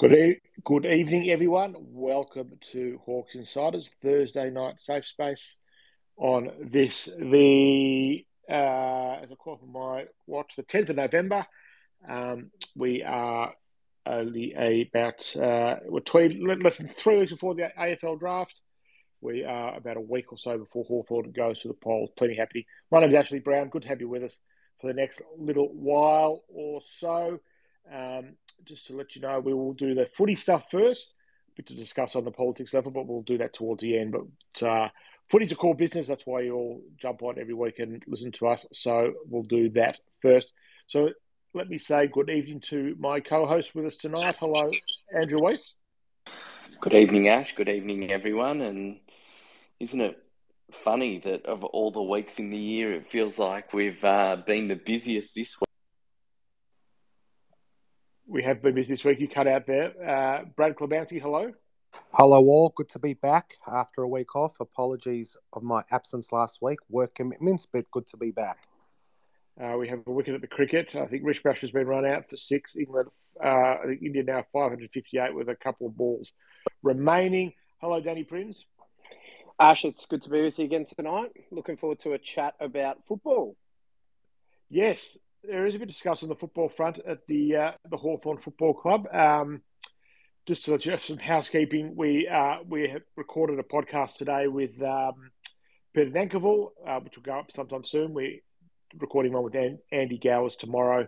Good, good evening, everyone. Welcome to Hawks Insiders Thursday night safe space. On this, the uh, as I call for my watch, the tenth of November. Um, we are only about uh, we're tw- less than three weeks before the AFL draft. We are about a week or so before Hawthorn goes to the polls. Plenty happy. My name is Ashley Brown. Good to have you with us for the next little while or so. Um, just to let you know, we will do the footy stuff first, bit to discuss on the politics level, but we'll do that towards the end. But uh, footy's a core business. That's why you all jump on every week and listen to us. So we'll do that first. So let me say good evening to my co-host with us tonight. Hello, Andrew Weiss. Good evening, Ash. Good evening, everyone. And isn't it funny that of all the weeks in the year, it feels like we've uh, been the busiest this week? We have been busy this week. You cut out there. Uh, Brad Klebanski, hello. Hello, all. Good to be back after a week off. Apologies of my absence last week, work commitments, but good to be back. Uh, we have a wicket at the cricket. I think Rishabh has been run out for six. England, uh, I think India now 558 with a couple of balls remaining. Hello, Danny Prinz. Ash, it's good to be with you again tonight. Looking forward to a chat about football. Yes, there is a bit to discuss on the football front at the uh, the Hawthorn Football Club. Um, just to let you some housekeeping, we uh, we have recorded a podcast today with um, Peter Nankivell, uh, which will go up sometime soon. We're recording one with Andy Gowers tomorrow,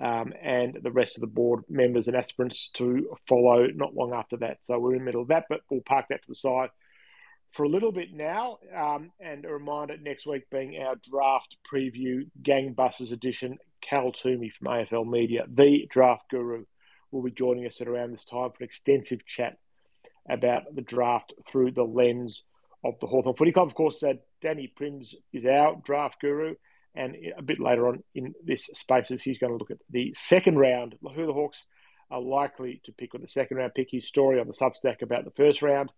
um, and the rest of the board members and aspirants to follow not long after that. So we're in the middle of that, but we'll park that to the side for a little bit now. Um, and a reminder next week being our draft preview gangbusters edition. Cal Twomey from AFL Media, the draft guru, will be joining us at around this time for an extensive chat about the draft through the lens of the Hawthorn Footy Club. Of course, uh, Danny Prinz is our draft guru. And a bit later on in this spaces, he's going to look at the second round, who the Hawks are likely to pick with the second round pick. His story on the Substack about the first round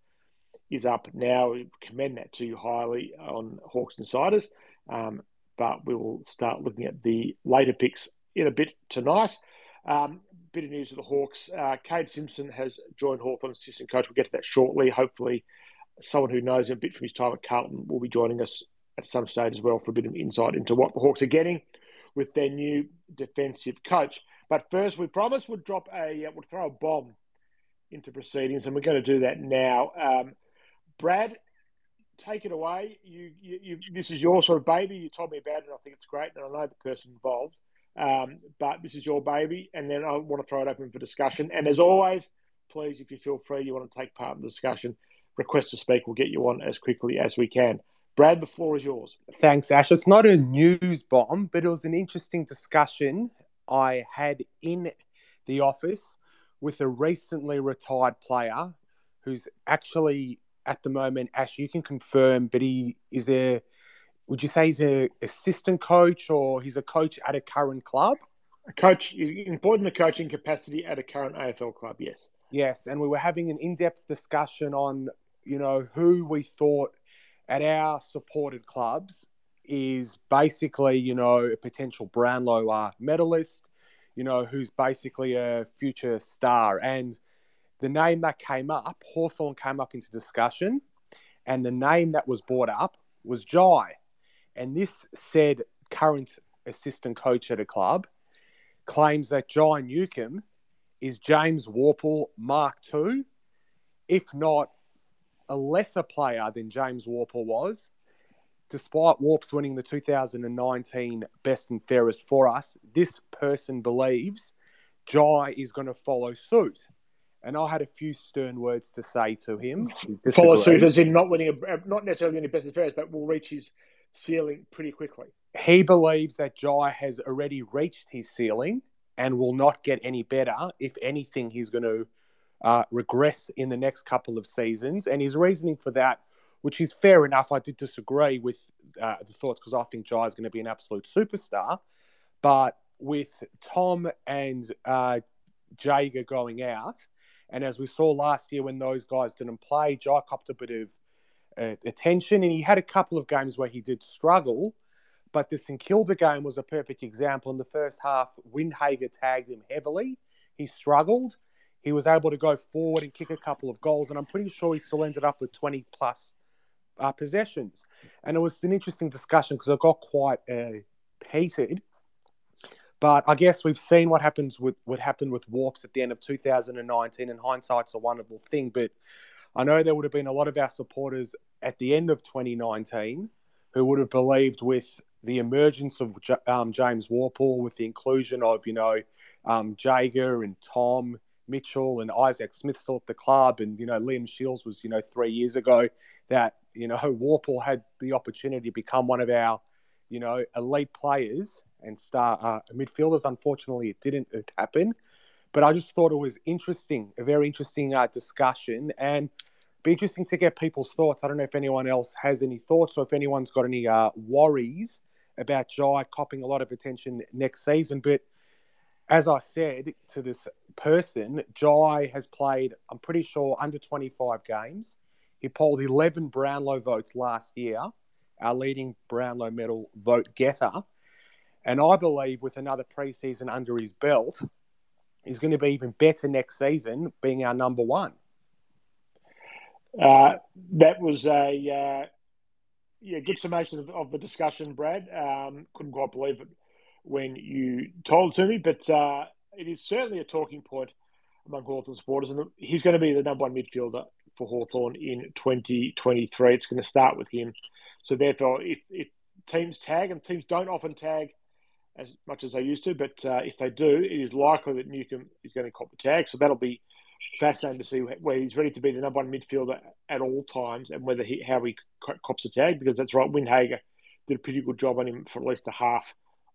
is up now. We commend that to you highly on Hawks Insiders. Um, but we will start looking at the later picks in a bit tonight. Um, bit of news of the Hawks. Uh, Kade Simpson has joined Hawthorn assistant coach. We'll get to that shortly. Hopefully, someone who knows him a bit from his time at Carlton will be joining us at some stage as well for a bit of insight into what the Hawks are getting with their new defensive coach. But first, we promised we'd drop a, uh, we'd throw a bomb into proceedings, and we're going to do that now. Um, Brad, take it away. You, you, you, this is your sort of baby. You told me about it, I think it's great, and I know the person involved. Um, but this is your baby, and then I want to throw it open for discussion. And as always, please, if you feel free, you want to take part in the discussion, request to speak. We'll get you on as quickly as we can. Brad, the floor is yours. Thanks, Ash. It's not a news bomb, but it was an interesting discussion I had in the office with a recently retired player who's actually at the moment, Ash, you can confirm, but he is there. Would you say he's an assistant coach or he's a coach at a current club? A coach, important the coaching capacity at a current AFL club, yes. Yes, and we were having an in-depth discussion on, you know, who we thought at our supported clubs is basically, you know, a potential Brownlow uh, medalist, you know, who's basically a future star. And the name that came up, Hawthorn came up into discussion, and the name that was brought up was Jai. And this said current assistant coach at a club claims that Jai Newcombe is James Worpel Mark II, if not a lesser player than James Worpel was. Despite Warps winning the 2019 Best and Fairest for us, this person believes Jai is going to follow suit. And I had a few stern words to say to him. Follow suit as in not winning, a, not necessarily winning Best and Fairest, but will reach his ceiling pretty quickly. He believes that Jai has already reached his ceiling and will not get any better. If anything, he's going to uh, regress in the next couple of seasons. And his reasoning for that, which is fair enough, I did disagree with uh, the thoughts because I think Jai is going to be an absolute superstar. But with Tom and uh, Jaeger going out, and as we saw last year when those guys didn't play, Jai copped a bit of uh, attention, and he had a couple of games where he did struggle. But the St Kilda game was a perfect example. In the first half, Windhager tagged him heavily. He struggled. he was able to go forward and kick a couple of goals, and I'm pretty sure he still ended up with 20 plus uh, possessions. And it was an interesting discussion because it got quite uh, heated. But I guess we've seen what happens with what happened with Warps at the end of 2019, and hindsight's a wonderful thing. But I know there would have been a lot of our supporters at the end of 2019 who would have believed with the emergence of um, James Worpel, with the inclusion of you know um, Jaeger and Tom Mitchell and Isaac Smith still at the club, and you know Liam Shiels was you know three years ago that you know Worpel had the opportunity to become one of our you know elite players and star uh, midfielders. Unfortunately, it didn't happen, but I just thought it was interesting, a very interesting uh, discussion, and be interesting to get people's thoughts. I don't know if anyone else has any thoughts or if anyone's got any uh, worries about Jai copping a lot of attention next season, but as I said to this person, Jai has played, I'm pretty sure, under 25 games. He polled 11 Brownlow votes last year, our leading Brownlow medal vote getter. And I believe with another preseason under his belt, he's going to be even better next season, being our number one. Uh, that was a uh, yeah good summation of, of the discussion, Brad. Um, couldn't quite believe it when you told to me, but uh, it is certainly a talking point among Hawthorn supporters, and he's going to be the number one midfielder for Hawthorn in 2023. It's going to start with him. So therefore, if, if teams tag, and teams don't often tag as much as they used to, but uh, if they do, it is likely that Newcombe is going to cop the tag. So that'll be fascinating to see where he's ready to be the number one midfielder at all times, and whether he how he cops the tag. Because that's right, Windhager did a pretty good job on him for at least a half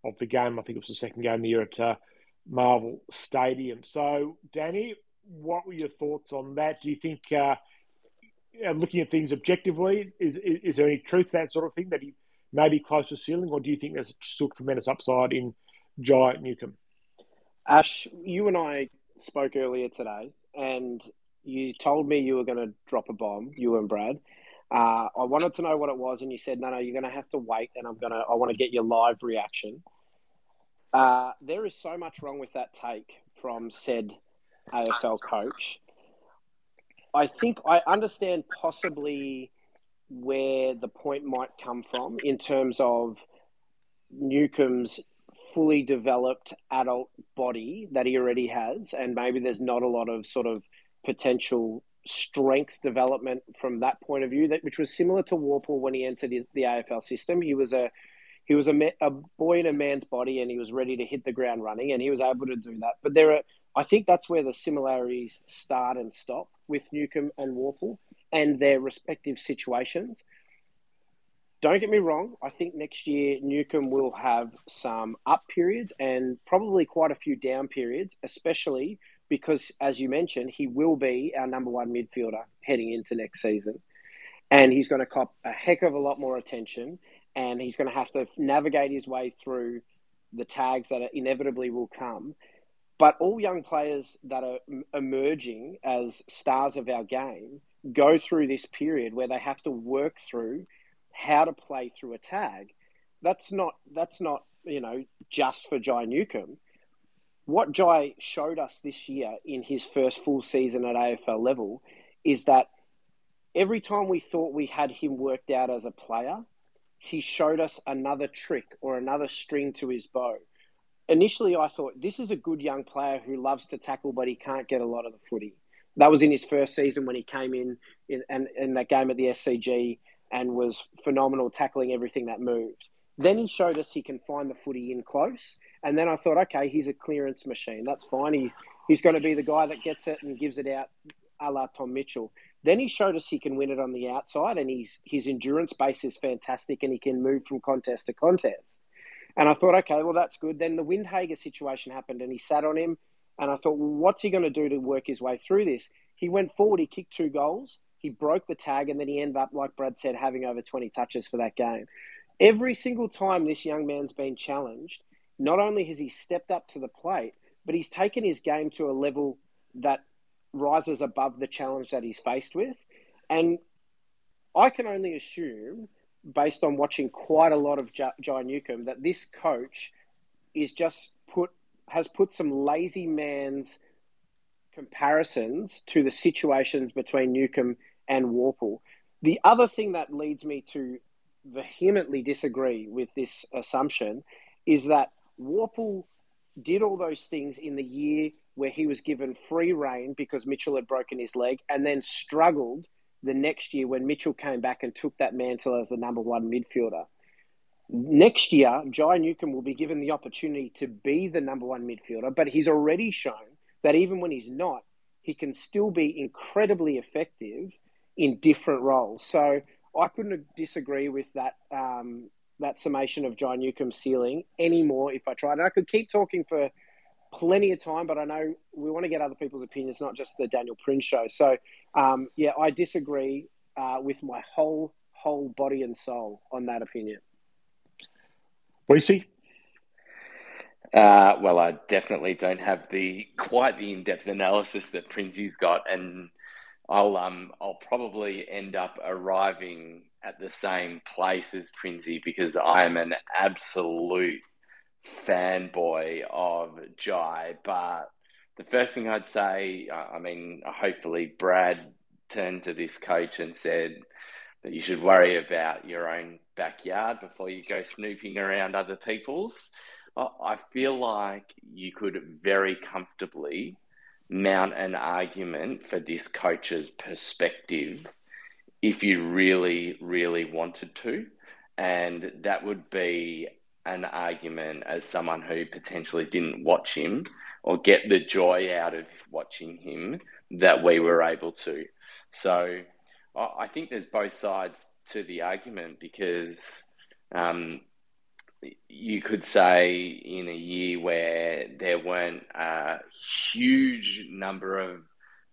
of the game. I think it was the second game of the year at uh, Marvel Stadium. So, Danny, what were your thoughts on that? Do you think, uh, looking at things objectively, is, is, is there any truth to that sort of thing that he may be close to ceiling, or do you think there's still tremendous upside in Jai Newcombe? Ash, you and I spoke earlier today, and you told me you were going to drop a bomb, you and Brad. Uh, I wanted to know what it was, and you said, "No, no, you're going to have to wait, and I'm going to. I want to get your live reaction." Uh, there is so much wrong with that take from said AFL coach. I think I understand possibly where the point might come from in terms of Newcombe's fully developed adult body that he already has, and maybe there's not a lot of sort of potential strength development from that point of view, that which was similar to Worpel when he entered the, AFL system. He was a he was a, a boy in a man's body and he was ready to hit the ground running and he was able to do that. But there are, I think that's where the similarities start and stop with Newcomb and Worpel and their respective situations. Don't get me wrong, I think next year Newcombe will have some up periods and probably quite a few down periods, especially because, as you mentioned, he will be our number one midfielder heading into next season. And he's going to cop a heck of a lot more attention and he's going to have to navigate his way through the tags that inevitably will come. But all young players that are emerging as stars of our game go through this period where they have to work through how to play through a tag. That's not that's not you know just for Jai Newcombe. What Jai showed us this year in his first full season at AFL level is that every time we thought we had him worked out as a player, he showed us another trick or another string to his bow. Initially, I thought this is a good young player who loves to tackle, but he can't get a lot of the footy. That was in his first season when he came in in, in, in that game at the SCG and was phenomenal tackling everything that moved. Then he showed us he can find the footy in close. And then I thought, okay, he's a clearance machine. That's fine. He, he's going to be the guy that gets it and gives it out a la Tom Mitchell. Then he showed us he can win it on the outside, and he's, his endurance base is fantastic, and he can move from contest to contest. And I thought, okay, well that's good. Then the Windhager situation happened, and he sat on him, and I thought, well, what's he going to do to work his way through this? He went forward, he kicked two goals, he broke the tag, and then he ended up, like Brad said, having over twenty touches for that game. Every single time this young man's been challenged, not only has he stepped up to the plate, but he's taken his game to a level that rises above the challenge that he's faced with. And I can only assume, based on watching quite a lot of Jai Newcombe, that this coach is just put has put some lazy man's comparisons to the situations between Newcombe and Worpel. The other thing that leads me to vehemently disagree with this assumption is that Worpel did all those things in the year where he was given free reign because Mitchell had broken his leg and then struggled the next year when Mitchell came back and took that mantle as the number one midfielder. Next year, Jai Newcombe will be given the opportunity to be the number one midfielder, but he's already shown that even when he's not, he can still be incredibly effective in different roles. So I couldn't disagree with that um, that summation of Jai Newcombe's ceiling anymore if I tried. And I could keep talking for plenty of time, but I know we want to get other people's opinions, not just the Daniel Prince show. So um, yeah, I disagree uh, with my whole whole body and soul on that opinion. Weesey? Uh, well, I definitely don't have the quite the in-depth analysis that Prinzy's got, and I'll um I'll probably end up arriving at the same place as Prinzy because I'm an absolute fanboy of Jai. But the first thing I'd say, I mean, hopefully Brad turned to this coach and said that you should worry about your own backyard before you go snooping around other people's. I feel like you could very comfortably mount an argument for this coach's perspective if you really, really wanted to. And that would be an argument as someone who potentially didn't watch him or get the joy out of watching him that we were able to. So I think there's both sides to the argument because um, you could say in a year where there weren't a huge number of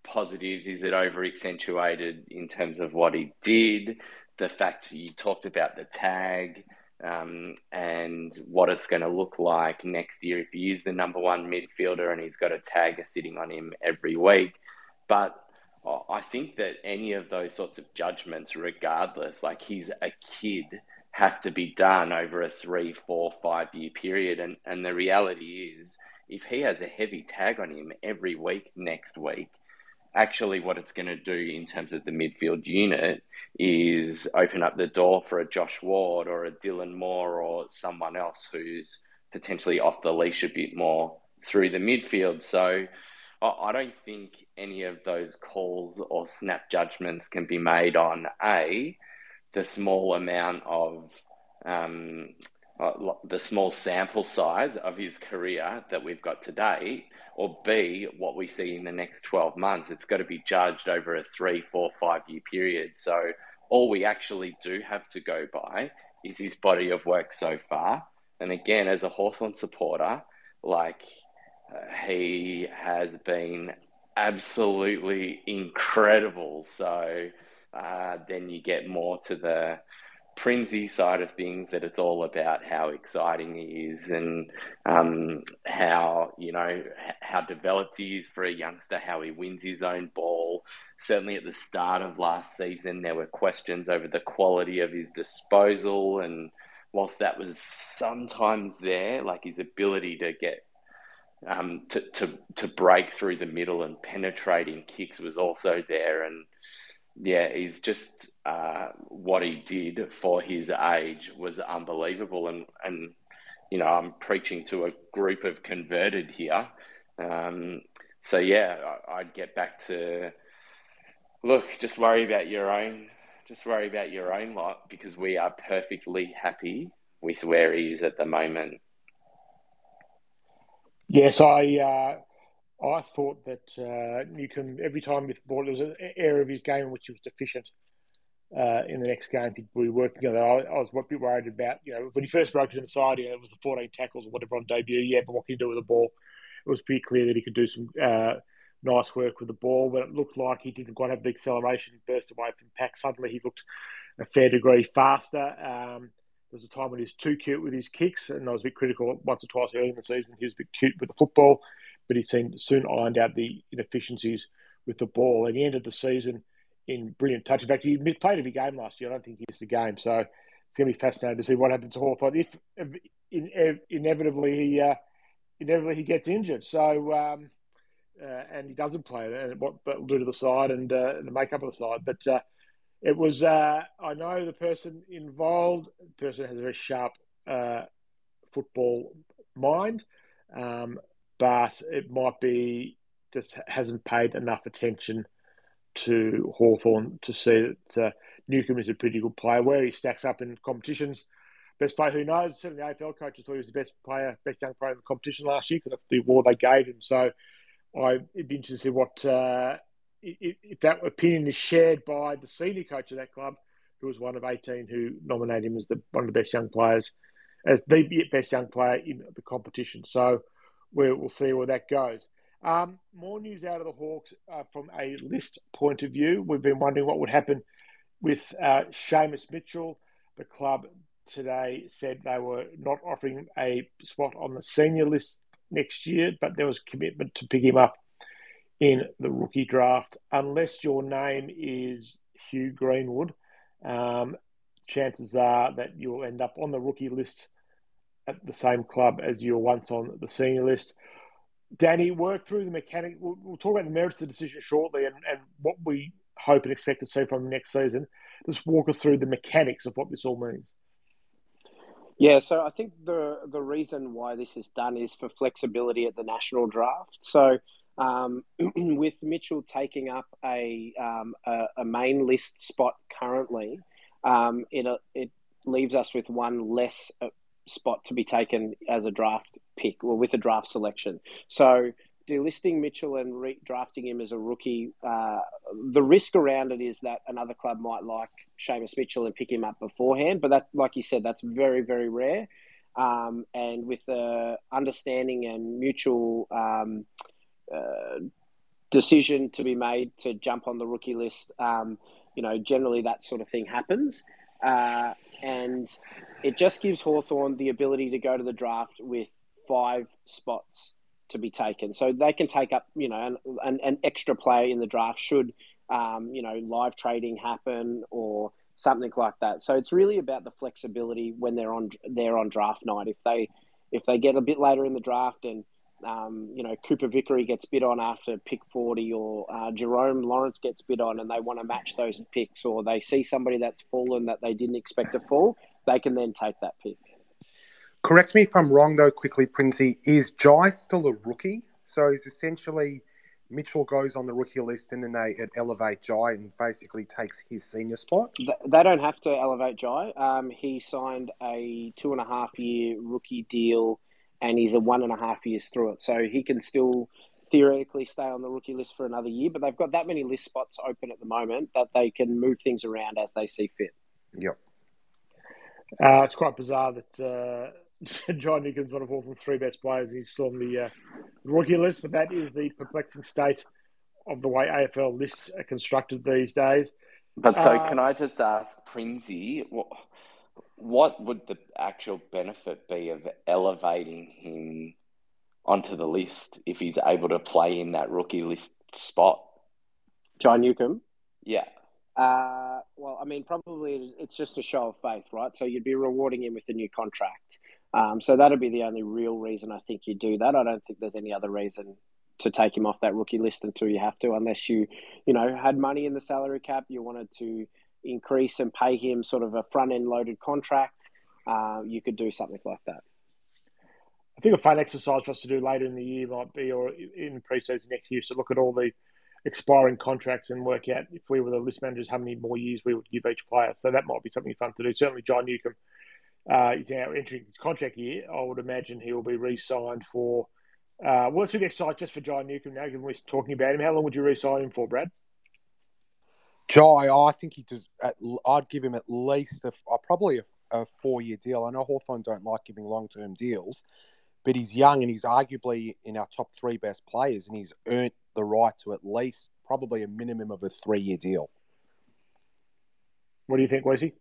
positives, is it over accentuated in terms of what he did? The fact you talked about the tag um, and what it's going to look like next year if he is the number one midfielder and he's got a tagger sitting on him every week. But I think that any of those sorts of judgments, regardless, like he's a kid, have to be done over a three, four, five year period. And, and the reality is, if he has a heavy tag on him every week next week, actually what it's going to do in terms of the midfield unit is open up the door for a Josh Ward or a Dylan Moore or someone else who's potentially off the leash a bit more through the midfield. So I don't think any of those calls or snap judgments can be made on A, the small amount of um, uh, the small sample size of his career that we've got today, or B, what we see in the next 12 months. It's got to be judged over a three, four, five year period. So all we actually do have to go by is his body of work so far. And again, as a Hawthorn supporter, like uh, he has been absolutely incredible. So uh, then you get more to the Prinzy side of things that it's all about how exciting he is and um, how you know how developed he is for a youngster, how he wins his own ball. Certainly at the start of last season, there were questions over the quality of his disposal, and whilst that was sometimes there, like his ability to get um, to, to to break through the middle and penetrating kicks was also there, and yeah, he's just uh, what he did for his age was unbelievable, and and you know I'm preaching to a group of converted here, um, so yeah, I'd get back to look, just worry about your own, just worry about your own lot because we are perfectly happy with where he is at the moment. Yes, I uh, I thought that uh, Newcombe every time with ball there was an area of his game in which he was deficient. Uh, in the next game, be working on. I, I, was a bit worried about, you know, when he first broke it inside, you know, it was the 14 tackles or whatever on debut. Yeah, but what can he do with the ball? It was pretty clear that he could do some uh, nice work with the ball, but it looked like he didn't quite have the acceleration. He burst away from pack. Suddenly he looked a fair degree faster. Um, there was a time when he was too cute with his kicks, and I was a bit critical once or twice early in the season. He was a bit cute with the football, but he soon ironed out the inefficiencies with the ball. And he ended the season in brilliant touch. In fact, he played every game last year. I don't think he missed a game. So it's going to be fascinating to see what happens to Hawthorn if, if inevitably he uh, inevitably he gets injured. So um, uh, and he doesn't play and what that'll do to the side and uh, the makeup of the side. But uh, it was, uh, I know the person involved, the person has a very sharp uh, football mind, um, but it might be just hasn't paid enough attention to Hawthorn to see that uh, Newcombe is a pretty good player. Where he stacks up in competitions, best player who knows. Certainly, the AFL coaches thought he was the best player, best young player in the competition last year because of the award they gave him. So, I'd be interested to see what uh, if, that opinion is shared by the senior coach of that club, who was one of eighteen who nominated him as the one of the best young players, as the best young player in the competition. So, we will see where that goes. Um, more news out of the Hawks uh, from a list point of view. We've been wondering what would happen with uh, Seamus Mitchell. The club today said they were not offering a spot on the senior list next year, but there was commitment to pick him up in the rookie draft. Unless your name is Hugh Greenwood, um, chances are that you'll end up on the rookie list at the same club as you were once on the senior list. Danny, work through the mechanic. We'll, we'll, talk about the merits of the decision shortly and, and what we hope and expect to see from next season. Just walk us through the mechanics of what this all means. Yeah, so I think the the reason why this is done is for flexibility at the national draft. So um, with Mitchell taking up a, um, a, a main list spot currently, um, it it leaves us with one less uh, spot to be taken as a draft pick or with a draft selection. So delisting Mitchell and re- drafting him as a rookie, uh, the risk around it is that another club might like Seamus Mitchell and pick him up beforehand. But that, like you said, that's very, very rare. Um, and with the understanding and mutual um, uh, decision to be made to jump on the rookie list, um, you know, generally that sort of thing happens. Uh, and it just gives Hawthorn the ability to go to the draft with five spots to be taken. So they can take up, you know, an, an, an extra player in the draft should, um, you know, live trading happen or something like that. So it's really about the flexibility when they're on they're on draft night. If they if they get a bit later in the draft and um, you know Cooper Vickery gets bid on after pick forty, or uh, Jerome Lawrence gets bid on, and they want to match those picks, or they see somebody that's fallen that they didn't expect to fall, they can then take that pick. Correct me if I'm wrong, though, quickly, Princey. Is Jai still a rookie? So is essentially Mitchell goes on the rookie list and then they elevate Jai and basically takes his senior spot? They don't have to elevate Jai. Um, he signed a two and a half year rookie deal and he's a one and a half years through it. So he can still theoretically stay on the rookie list for another year, but they've got that many list spots open at the moment that they can move things around as they see fit. Yep. Uh, it's quite bizarre that uh, John Newcombe's one of Hawthorn's three best players, he's still on the uh, rookie list. But that is the perplexing state of the way AFL lists are constructed these days. But so, uh, can I just ask Prinsey, what, what would the actual benefit be of elevating him onto the list if he's able to play in that rookie list spot? John Newcombe? Yeah. Uh, well, I mean, probably it's just a show of faith, right? So you'd be rewarding him with a new contract. Um, so that'd be the only real reason I think you do that. I don't think there's any other reason to take him off that rookie list until you have to, unless you, you know, had money in the salary cap, you wanted to increase and pay him sort of a front end loaded contract. Uh, you could do something like that. I think a fun exercise for us to do later in the year might be, or in pre-season next year, to so look at all the expiring contracts and work out if we were the list managers how many more years we would give each player. So that might be something fun to do. Certainly, John Newcombe uh, he's now entering his contract year. I would imagine he will be re-signed for. Uh, well, let's do the exercise just for John Newcombe now, given we're talking about him. How long would you re-sign him for, Brad? Jai, I think he does. At, I'd give him at least a, uh, probably a, a four-year deal. I know Hawthorn don't like giving long-term deals, but he's young and he's arguably in our top three best players, and he's earned the right to at least probably a minimum of a three-year deal. What do you think, Wesley?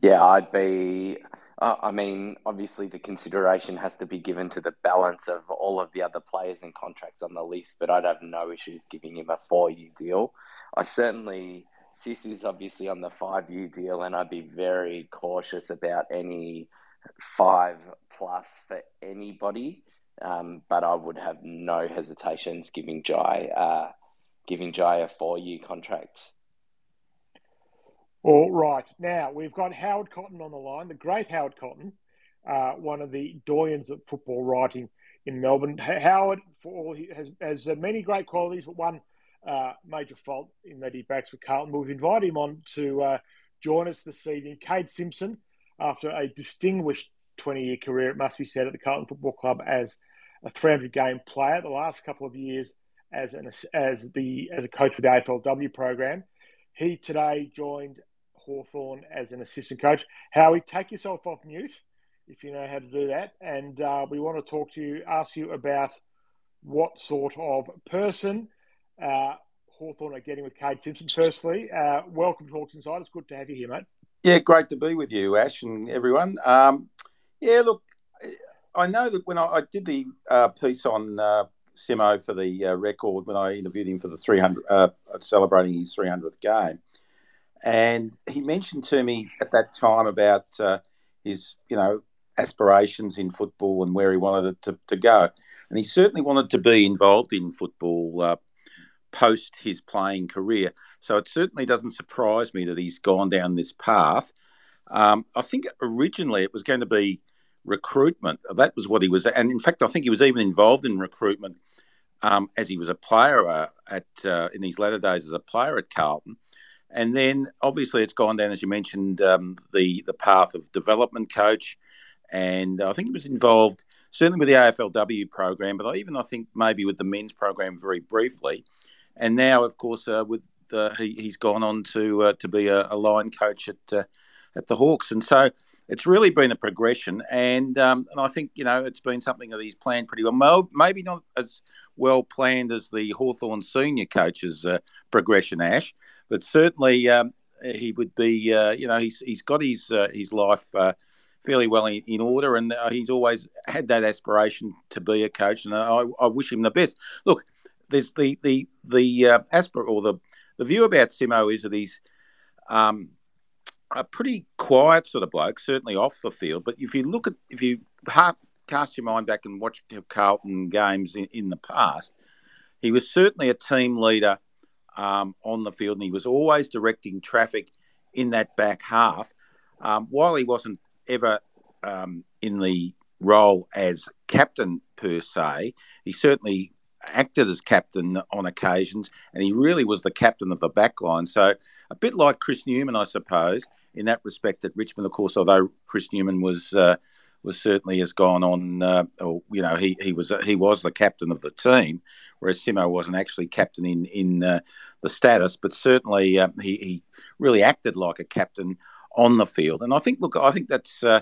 Yeah, I'd be. Uh, I mean, obviously, the consideration has to be given to the balance of all of the other players and contracts on the list, but I'd have no issues giving him a four year deal. I certainly, Sis is obviously on the five year deal, and I'd be very cautious about any five plus for anybody. Um, but I would have no hesitations giving Jai uh, giving Jai a four year contract. All right. Now we've got Howard Kotton on the line, the great Howard Kotton, uh, one of the doyens of football writing in Melbourne. Howard, for all he has, has many great qualities, but one uh, major fault in that he backs for Carlton. We've invited him on to uh, join us this evening. Kade Simpson, after a distinguished 20 year career, it must be said, at the Carlton Football Club as a 300 game player, the last couple of years as an as the as a coach for the AFLW program. He today joined Hawthorn as an assistant coach. Howie, take yourself off mute if you know how to do that. And uh, we want to talk to you, ask you about what sort of person uh, Hawthorn are getting with Kade Simpson. Firstly, uh, welcome to Hawks Inside. It's good to have you here, mate. Yeah, great to be with you, Ash, and everyone. Um, yeah, look, I know that when I, I did the uh, piece on uh, Simo for the uh, record, when I interviewed him for the 300, uh, celebrating his 300th game, and he mentioned to me at that time about uh, his, you know, aspirations in football and where he wanted it to, to go. And he certainly wanted to be involved in football post his playing career. So it certainly doesn't surprise me that he's gone down this path. Um, I think originally it was going to be recruitment. That was what he was, and in fact, I think he was even involved in recruitment um, as he was a player uh, at uh, in his latter days as a player at Carlton. And then obviously it's gone down, as you mentioned, um, the the path of development coach, and I think he was involved certainly with the AFLW program, but even I think maybe with the men's program very briefly. And now, of course, uh, with the, he, has gone on to uh, to be a, a, line coach at uh, at the Hawks, and so it's really been a progression. And um, and I think you know it's been something that he's planned pretty well. Maybe not as well planned as the Hawthorn senior coach's uh, progression, Ash, but certainly um, he would be. Uh, you know, he's he's got his uh, his life fairly well in, in order, and he's always had that aspiration to be a coach, and I, I wish him the best. Look, there's the the the uh, aspirate or the the view about Simo is that he's um, a pretty quiet sort of bloke, certainly off the field. But if you look at if you cast your mind back and watch Carlton games in, in the past, he was certainly a team leader um, on the field, and he was always directing traffic in that back half. Um, while he wasn't ever um, in the role as captain per se, he certainly acted as captain on occasions, and he really was the captain of the back line. So a bit like Chris Newman, I suppose, in that respect. At Richmond, of course, although Chris Newman was uh, was certainly has gone on, uh, or you know, he he was he was the captain of the team, whereas Simo wasn't actually captain in in uh, the status, but certainly uh, he he really acted like a captain on the field. And I think, look, I think that's uh,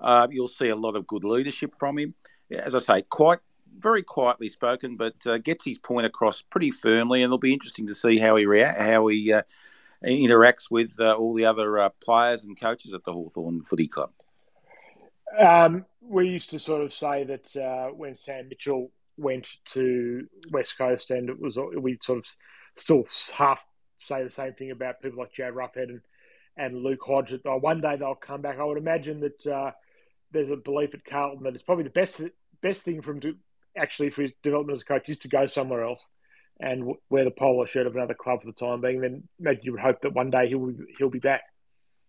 uh, you'll see a lot of good leadership from him. As I say, quite very quietly spoken, but uh, gets his point across pretty firmly, and it'll be interesting to see how he react, how he uh, interacts with uh, all the other uh, players and coaches at the Hawthorn Footy Club. Um, we used to sort of say that uh, when Sam Mitchell went to West Coast, and it was we sort of still half say the same thing about people like Jarryd Roughead and and Luke Hodge. That one day they'll come back. I would imagine that uh, there's a belief at Carlton that it's probably the best best thing for him to actually for his development as a coach is to go somewhere else and wear the polo shirt of another club for the time being. Then maybe you would hope that one day he'll he'll be back.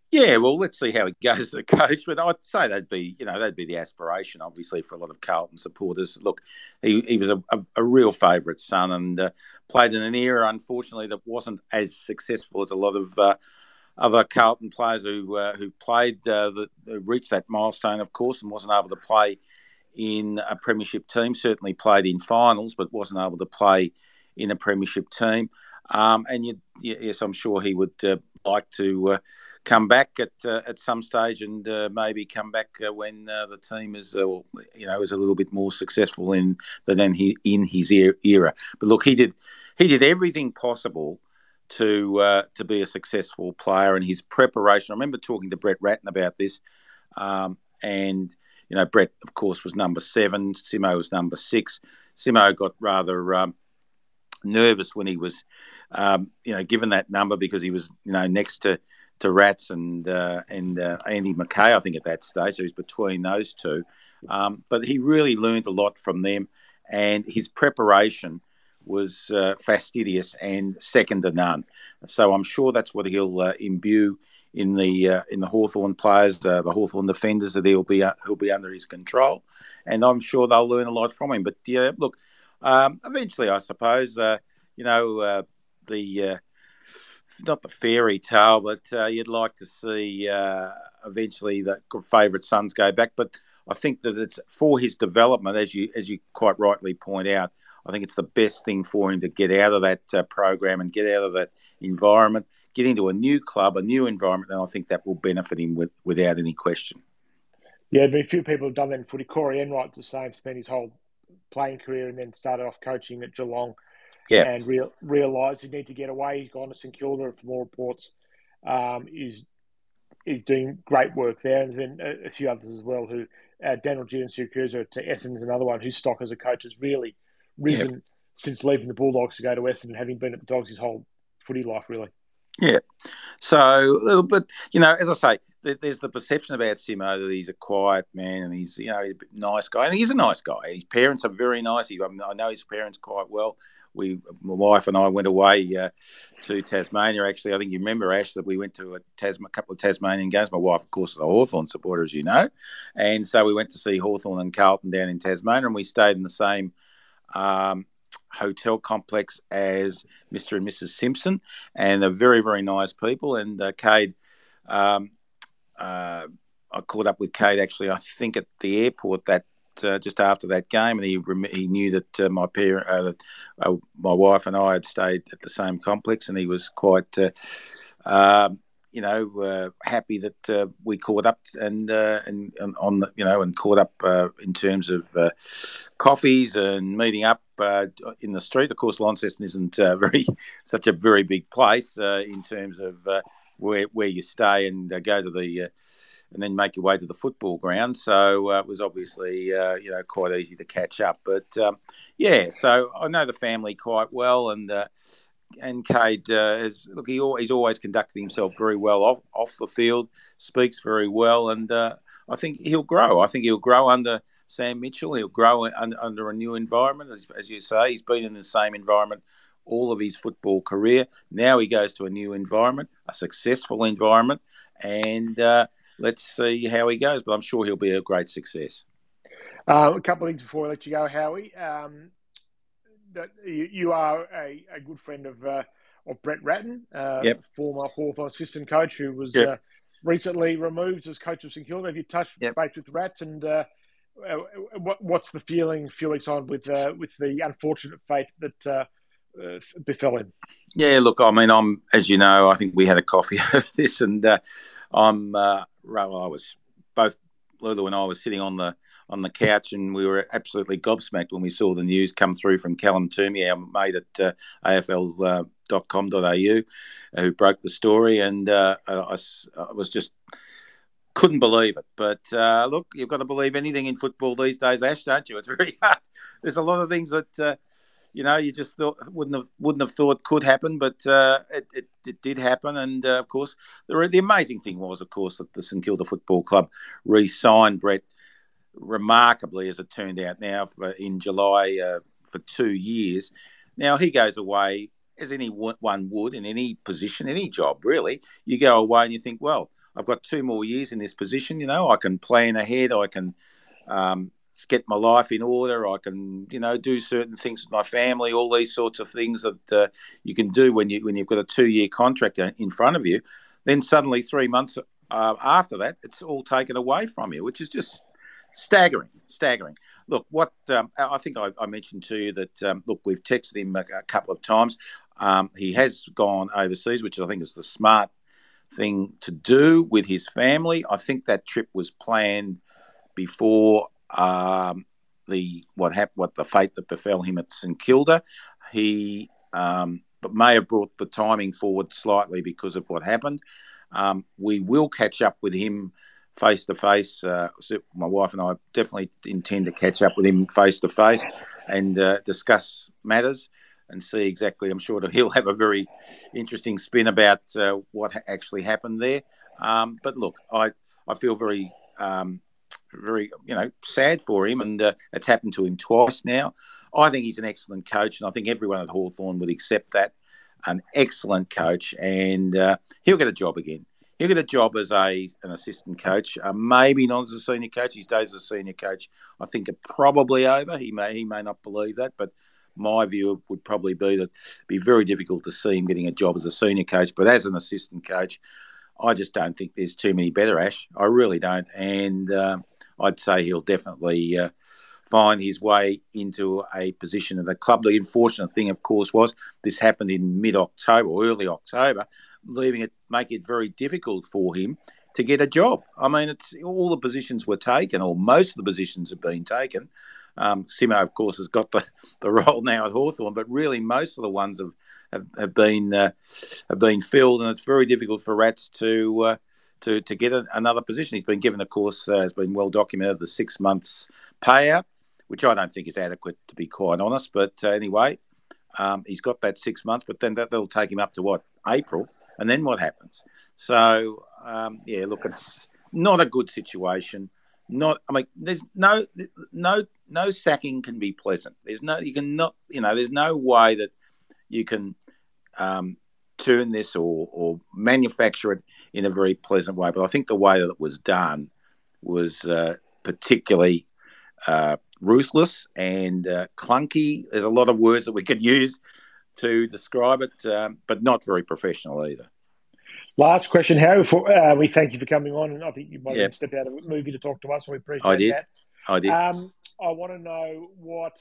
Yeah, well, let's see how it goes a coach. But I'd say that'd be, you know, that'd be the aspiration, obviously, for a lot of Carlton supporters. Look, he, he was a, a, a real favourite son and uh, played in an era, unfortunately, that wasn't as successful as a lot of uh, other Carlton players who uh, who played uh, the, reached that milestone, of course, and wasn't able to play in a premiership team. Certainly played in finals, but wasn't able to play in a premiership team. Um, and you, yes, I'm sure he would uh, like to uh, come back at uh, at some stage and uh, maybe come back uh, when uh, the team is, you know, is a little bit more successful in than he in his era. But look, he did he did everything possible to to be a successful player, and his preparation. I remember talking to Brett Ratten about this, um, and you know, Brett, of course, was number seven. Simo was number six. Simo got rather um, nervous when he was, um, you know, given that number because he was, you know, next to to Rats and uh, and uh, Andy McKay, I think at that stage, so he's between those two. Um, but he really learned a lot from them, and his preparation was uh, fastidious and second to none. So I'm sure that's what he'll uh, imbue in the uh, in the Hawthorn players, uh, the Hawthorn defenders that he'll be he'll be under his control, and I'm sure they'll learn a lot from him. But yeah, look, um, eventually, I suppose you know the not the fairy tale, but uh, you'd like to see uh, eventually the favourite sons go back. But I think that it's for his development, as you as you quite rightly point out. I think it's the best thing for him to get out of that uh, program and get out of that environment, get into a new club, a new environment, and I think that will benefit him with, without any question. Yeah, a few people have done that in footy. Corey Enright's the same, spent his whole playing career and then started off coaching at Geelong yeah. and real, realised he need to get away. He's gone to St Kilda for more reports. Um, he's he's doing great work there, and then a, a few others as well. Who uh, Daniel Giansiracusa to Essendon is another one whose stock as a coach has really risen yep. since leaving the Bulldogs to go to Essendon, having been at the Dogs his whole footy life, really. Yeah. So, but you know, as I say, there's the perception about Simo that he's a quiet man and he's you know he's a nice guy, and he's a nice guy. His parents are very nice. He, I, know his parents quite well. We, my wife and I, went away uh, to Tasmania. Actually, I think you remember Ash that we went to a, Tas- a couple of Tasmanian games. My wife, of course, is a Hawthorn supporter, as you know, and so we went to see Hawthorn and Carlton down in Tasmania, and we stayed in the same. Um, hotel complex as Mr. and Mrs. Simpson, and they're very, very nice people. And uh, Kade, um, uh, I caught up with Kade actually, I think at the airport that uh, just after that game, and he he knew that uh, my parent, uh, that uh, my wife and I had stayed at the same complex, and he was quite. You know, uh, happy that uh, we caught up and, uh, and, and on the, you know and caught up uh, in terms of uh, coffees and meeting up uh, in the street. Of course, Launceston isn't very such a very big place in terms of where where you stay and go to the and then make your way to the football ground. So it was obviously you know quite easy to catch up. But um, yeah, so I know the family quite well and and Kade uh, has look. He, he's always conducted himself very well off off the field. Speaks very well, and uh, I think he'll grow. I think he'll grow under Sam Mitchell. He'll grow under, under a new environment, as, as, you say. He's been in the same environment all of his football career. Now he goes to a new environment, a successful environment, and uh, let's see how he goes. But I'm sure he'll be a great success. Uh, a couple of things before I let you go, Howie. Um, that you, you are a, a, good friend of uh, of Brett Ratten, uh, yep. former Hawthorn assistant coach, who was yep. uh, recently removed as coach of St Kilda. Have you touched yep. base with Rats, and uh, uh, what, what's the feeling Felix on with uh, with the unfortunate fate that befell him? Yeah, look, I mean, I'm as you know, I think we had a coffee over this, and I'm well, I was both Lulu and I were sitting on the on the couch, and we were absolutely gobsmacked when we saw the news come through from Callum Twomey, our mate at uh, AFL.com.au, uh, who broke the story, and uh, I, I, was just couldn't believe it. But uh, look, you've got to believe anything in football these days, Ash, don't you? It's very hard. There's a lot of things that uh, you know, you just thought wouldn't have wouldn't have thought could happen, but uh, it, it, it did happen. And uh, of course, the the amazing thing was, of course, that the St Kilda Football Club re-signed Brett remarkably, as it turned out. Now for, in July uh, for two years. Now he goes away as anyone would in any position, any job really. You go away and you think, well, I've got two more years in this position. You know, I can plan ahead. I can um, get my life in order. I can, you know, do certain things with my family. All these sorts of things that uh, you can do when you when you've got a two year contract in front of you. Then suddenly, three months uh, after that, it's all taken away from you, which is just staggering, staggering. Look, what um, I think I, I, mentioned to you that um, look, we've texted him a, a couple of times. Um, he has gone overseas, which I think is the smart thing to do with his family. I think that trip was planned before um, the what happened, what the fate that befell him at St Kilda. He um, but may have brought the timing forward slightly because of what happened. Um, we will catch up with him face to face. My wife and I definitely intend to catch up with him face to face and uh, discuss matters. and see exactly. I'm sure that he'll have a very interesting spin about uh, what actually happened there. Um, but look, I I feel very um, very you know sad for him, and uh, it's happened to him twice now. I think he's an excellent coach, and I think everyone at Hawthorn would accept that. An excellent coach, and uh, he'll get a job again. He'll get a job as a an assistant coach, uh, maybe not as a senior coach. His days as a senior coach, I think, are probably over. He may he may not believe that, but my view would probably be that it'd be very difficult to see him getting a job as a senior coach. But as an assistant coach, I just don't think there's too many better, Ash. I really don't, and uh, I'd say he'll definitely uh, find his way into a position at the club. The unfortunate thing, of course, was this happened in mid October early October, leaving it make it very difficult for him to get a job. I mean, it's all the positions were taken, or most of the positions have been taken. Um, Simo, of course, has got the, the role now at Hawthorn, but really most of the ones have have, have been uh, have been filled, and it's very difficult for Rats to uh, to to get a, another position. He's been given, of course, uh, has been well documented the six months payout, which I don't think is adequate to be quite honest. But uh, anyway, um, he's got that six months, but then that, that'll take him up to what April and then what happens? So um, yeah, look, it's not a good situation. Not, I mean, there's no, no, no sacking can be pleasant. There's no, you can not, you know, there's no way that you can um, turn this or, or manufacture it in a very pleasant way. But I think the way that it was done was uh, particularly uh, ruthless and uh, clunky. There's a lot of words that we could use to describe it, um, but not very professional either. Last question, Harry. For, uh, we thank you for coming on, and I think you might yep. have stepped out of the movie to talk to us, we appreciate I did. that. I did. Um, I want to know what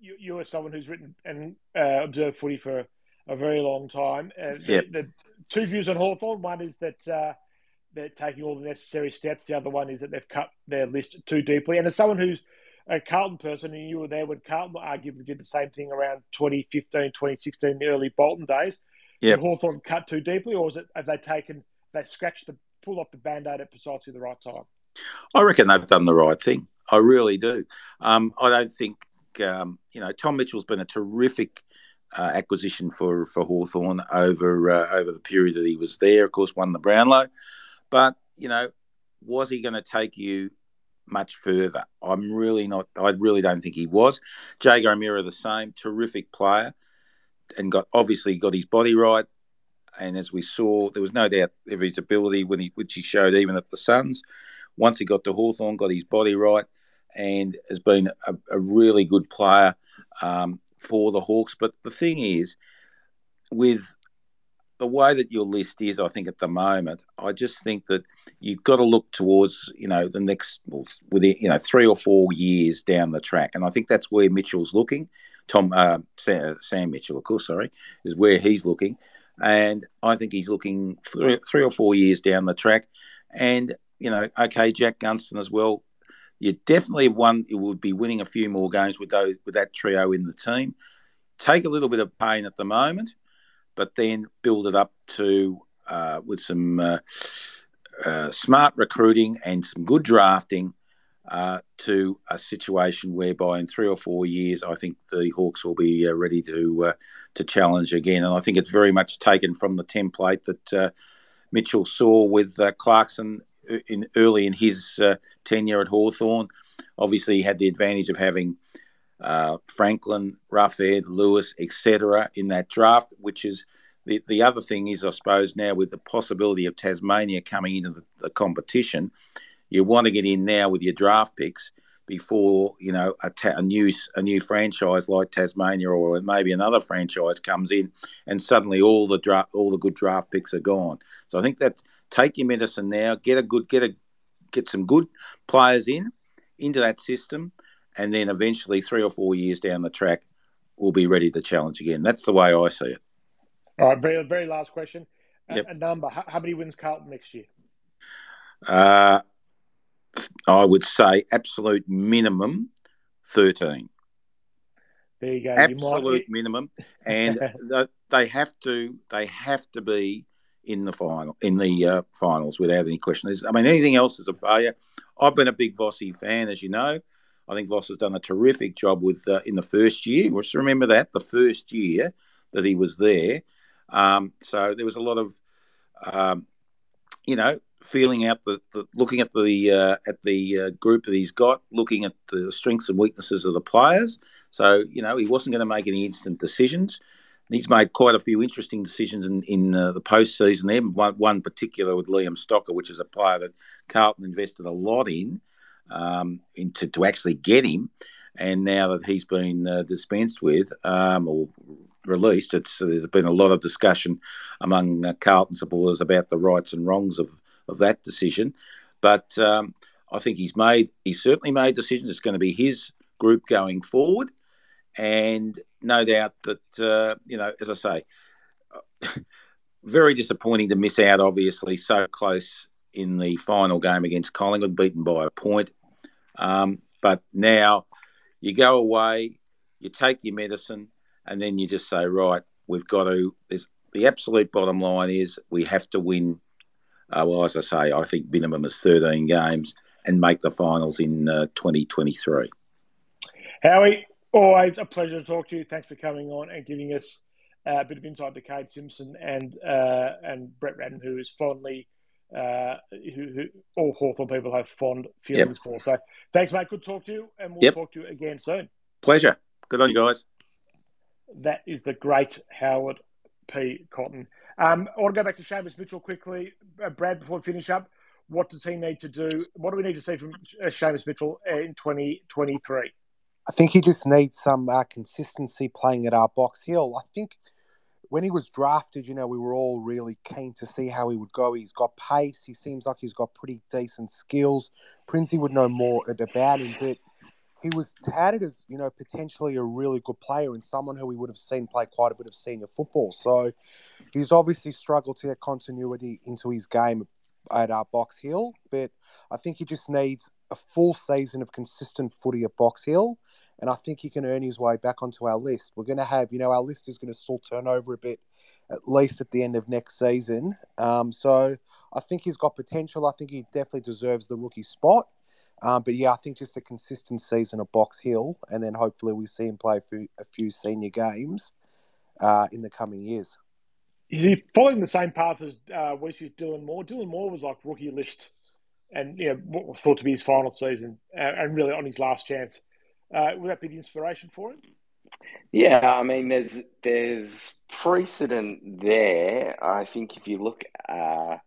you, you, are someone who's written and uh, observed footy for a very long time. Uh, yep. the, the, two views on Hawthorn. One is that uh, they're taking all the necessary steps. The other one is that they've cut their list too deeply. And as someone who's a Carlton person, and you were there when Carlton arguably did the same thing around 2015, 2016, the early Bolton days. Yeah. Hawthorn cut too deeply, or is it have they taken they scratched the pull off the band aid at precisely the right time? I reckon they've done the right thing. I really do. Um, I don't think um, you know Tom Mitchell's been a terrific uh, acquisition for for Hawthorn over uh, over the period that he was there. Of course, won the Brownlow, but you know, was he going to take you much further. I'm really not. I really don't think he was. Jaeger O'Meara the same, terrific player, and got obviously got his body right. And as we saw, there was no doubt of his ability when he, which he showed even at the Suns. Once he got to Hawthorn, got his body right, and has been a, a really good player um, for the Hawks. But the thing is, with the way that your list is, I think at the moment, I just think that you've got to look towards you know the next within you know three or four years down the track, and I think that's where Mitchell's looking. Tom uh, Sam, Sam, Mitchell, of course, sorry, is where he's looking, and I think he's looking three, three or four years down the track, and you know, okay, Jack Gunston as well. You definitely one. You would be winning a few more games with those with that trio in the team. Take a little bit of pain at the moment but then build it up to uh, with some uh, uh, smart recruiting and some good drafting uh, to a situation whereby in three or four years, I think the Hawks will be uh, ready to uh, to challenge again. And I think it's very much taken from the template that Mitchell saw with Clarkson in early in his tenure at Hawthorn. Obviously, he had the advantage of having uh, Franklin, Roughead, Lewis, etc. in that draft, which is the, the other thing is, I suppose, now with the possibility of Tasmania coming into the, the competition, you want to get in now with your draft picks before you know a, ta- a, new a new franchise like Tasmania or maybe another franchise comes in, and suddenly all the draft all the good draft picks are gone. So I think that take your medicine now, get a good get a get some good players in into that system, and then eventually, three or four years down the track, we'll be ready to challenge again. That's the way I see it. All right, very very last question. Yep. A, a number. How, how, many wins Carlton next year? Uh, I would say absolute minimum thirteen. There you go. Absolute you minimum, and they have to they have to be in the final in the uh, finals without any question. I mean, anything else is a failure. I've been a big Vossi fan, as you know. I think Voss has done a terrific job with uh, in the first year. Just remember that the first year that he was there. Um, so there was a lot of, um, you know, feeling out the, the looking at the uh, at the uh, group that he's got, looking at the strengths and weaknesses of the players. So you know, he wasn't going to make any instant decisions. He's made quite a few interesting decisions in, in uh, the postseason. There, one, one particular with Liam Stocker, which is a player that Carlton invested a lot in um, into to actually get him. And now that he's been uh, dispensed with um, or released, it's there's been a lot of discussion among uh, Carlton supporters about the rights and wrongs of of that decision. But um, I think he's made he's certainly made decisions. It's going to be his group going forward, and no doubt that uh, you know, as I say, very disappointing to miss out. Obviously, so close in the final game against Collingwood, beaten by a point. Um, but now you go away, you take your medicine, and then you just say, right, we've got to. The absolute bottom line is we have to win. Uh, well, as I say, I think minimum is 13 games and make the finals in uh, 2023. Howie, always a pleasure to talk to you. Thanks for coming on and giving us uh, a bit of insight to Kade Simpson and uh, and Brett Ratten, who is fondly uh, who, who, all Hawthorn people have fond feelings yep. for. So thanks, mate. Good talk to you, and we'll yep. talk to you again soon. Pleasure. Good on you guys. That is the great Howard P. Kotton. Um, I want to go back to Seamus Mitchell quickly. Uh, Brad, before we finish up, what does he need to do? What do we need to see from uh, Seamus Mitchell in 2023? I think he just needs some uh, consistency playing at our Box Hill. I think when he was drafted, you know, we were all really keen to see how he would go. He's got pace. He seems like he's got pretty decent skills. Princey would know more about him, but he was touted as, you know, potentially a really good player and someone who we would have seen play quite a bit of senior football. So he's obviously struggled to get continuity into his game our Box Hill, but I think he just needs a full season of consistent footy at Box Hill and I think he can earn his way back onto our list. We're going to have, you know, our list is going to still turn over a bit, at least at the end of next season. Um, so I think he's got potential. I think he definitely deserves the rookie spot. Um, but yeah, I think just a consistent season of Box Hill, and then hopefully we see him play for a few senior games uh, in the coming years. Is he following the same path as uh, Wesley's Dylan Moore? Dylan Moore was like rookie list, and you know what was thought to be his final season, and really on his last chance. Uh, would that be the inspiration for him? Yeah, I mean, there's there's precedent there. I think if you look uh,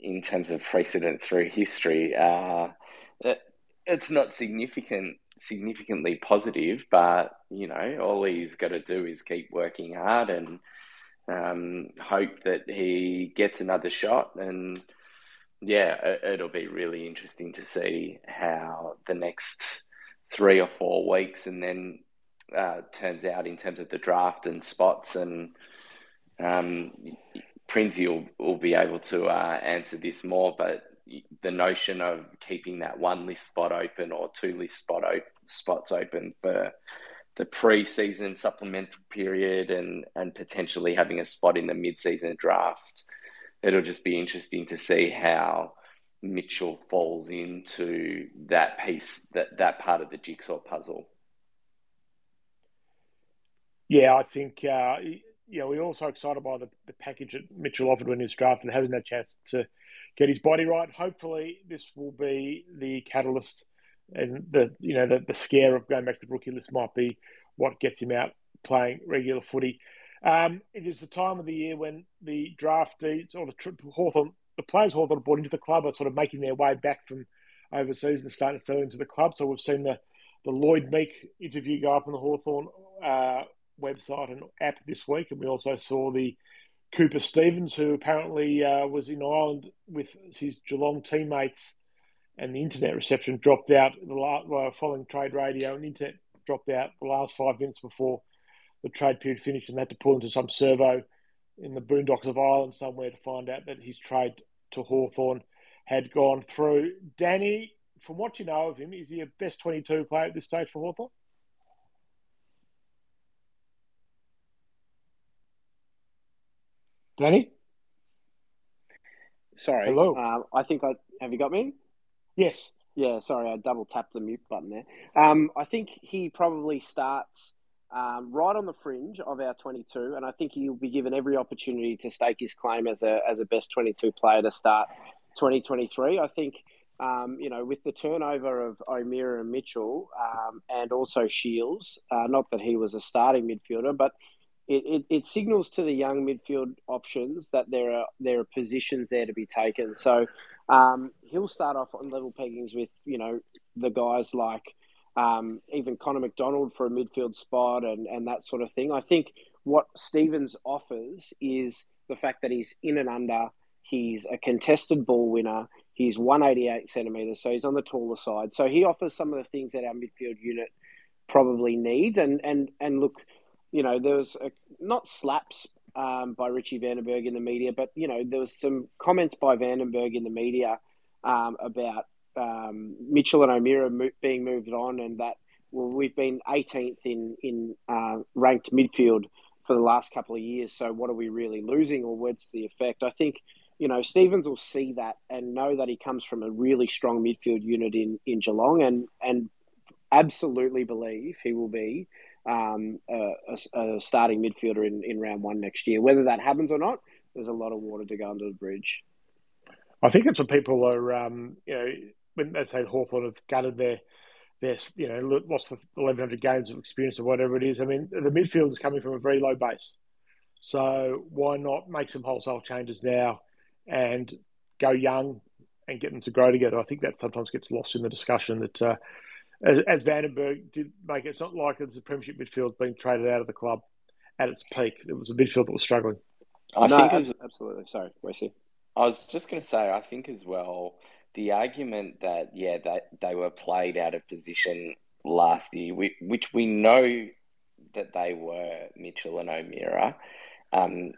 in terms of precedent through history, uh, it's not significant significantly positive, but you know, all he's got to do is keep working hard and um, hope that he gets another shot. And yeah, it, will be really interesting to see how the next three or four weeks, and then uh, turns out in terms of the draft and spots, and um, Prinsey will, will be able to uh, answer this more. But the notion of keeping that one list spot open or two list spot op- spots open for the pre-season supplemental period and and potentially having a spot in the mid-season draft, it'll just be interesting to see how Mitchell falls into that piece, that, that part of the jigsaw puzzle. Yeah, I think, uh, know, we're also excited by the, the package that Mitchell offered when he was drafted. And hasn't had a chance to get his body right. Hopefully, this will be the catalyst, and the you know the, the scare of going back to the rookie list might be what gets him out playing regular footy. Um, it is the time of the year when the draftees or the Hawthorn the players are brought into the club are sort of making their way back from overseas and starting to settle into the club. So we've seen the, the Lloyd Meek interview go up on the Hawthorn uh, website and app this week. And we also saw the Cooper Stephens, who apparently uh, was in Ireland with his Geelong teammates, and the internet reception dropped out the last, well, following trade radio, and internet dropped out the last five minutes before the trade period finished, and they had to pull into some servo in the boondocks of Ireland somewhere to find out that his trade to Hawthorn had gone through. Danny, from what you know of him, is he a best 22 player at this stage for Hawthorn? Danny? Sorry. Hello. Um, I think I have you got me? Yes. Yeah, sorry, I double tapped the mute button there. Um, I think he probably starts um, right on the fringe of our 22, and I think he'll be given every opportunity to stake his claim as a as a best 22 player to start 2023. I think. Um, you know, with the turnover of O'Meara and Mitchell, um, and also Shiels, uh, not that he was a starting midfielder, but it, it, it, signals to the young midfield options that there are there are positions there to be taken. So um, he'll start off on level peggings with you know the guys like um, even Connor Macdonald for a midfield spot and and that sort of thing. I think what Stephens offers is the fact that he's in and under. He's a contested ball winner. He's 188 centimeters, so he's on the taller side. So he offers some of the things that our midfield unit probably needs. And and and look, you know, there was a, not slaps um, by Richie Vandenberg in the media, but you know there was some comments by Vandenberg in the media um, about um, Mitchell and O'Meara mo- being moved on, and that well we've been 18th in in uh, ranked midfield for the last couple of years. So what are we really losing, or what's the effect? I think you know Stephens will see that and know that he comes from a really strong midfield unit in in Geelong, and and absolutely believe he will be um, a, a, starting midfielder in, in round one next year. Whether that happens or not, there's a lot of water to go under the bridge. I think it's what people are, um, you know, when they say Hawthorn have gutted their, their, you know, lost the 1,100 games of experience or whatever it is. I mean, the midfield is coming from a very low base. So why not make some wholesale changes now and go young and get them to grow together? I think that sometimes gets lost in the discussion that uh, as, as Vandenberg did make it, it's not like it's a premiership midfield being traded out of the club at its peak. It was a midfield that was struggling. I no, think as, absolutely. Sorry, Wesley. I was just going to say, I think as well, the argument that yeah, that they were played out of position last year, which we know that they were Mitchell and O'Meara, um,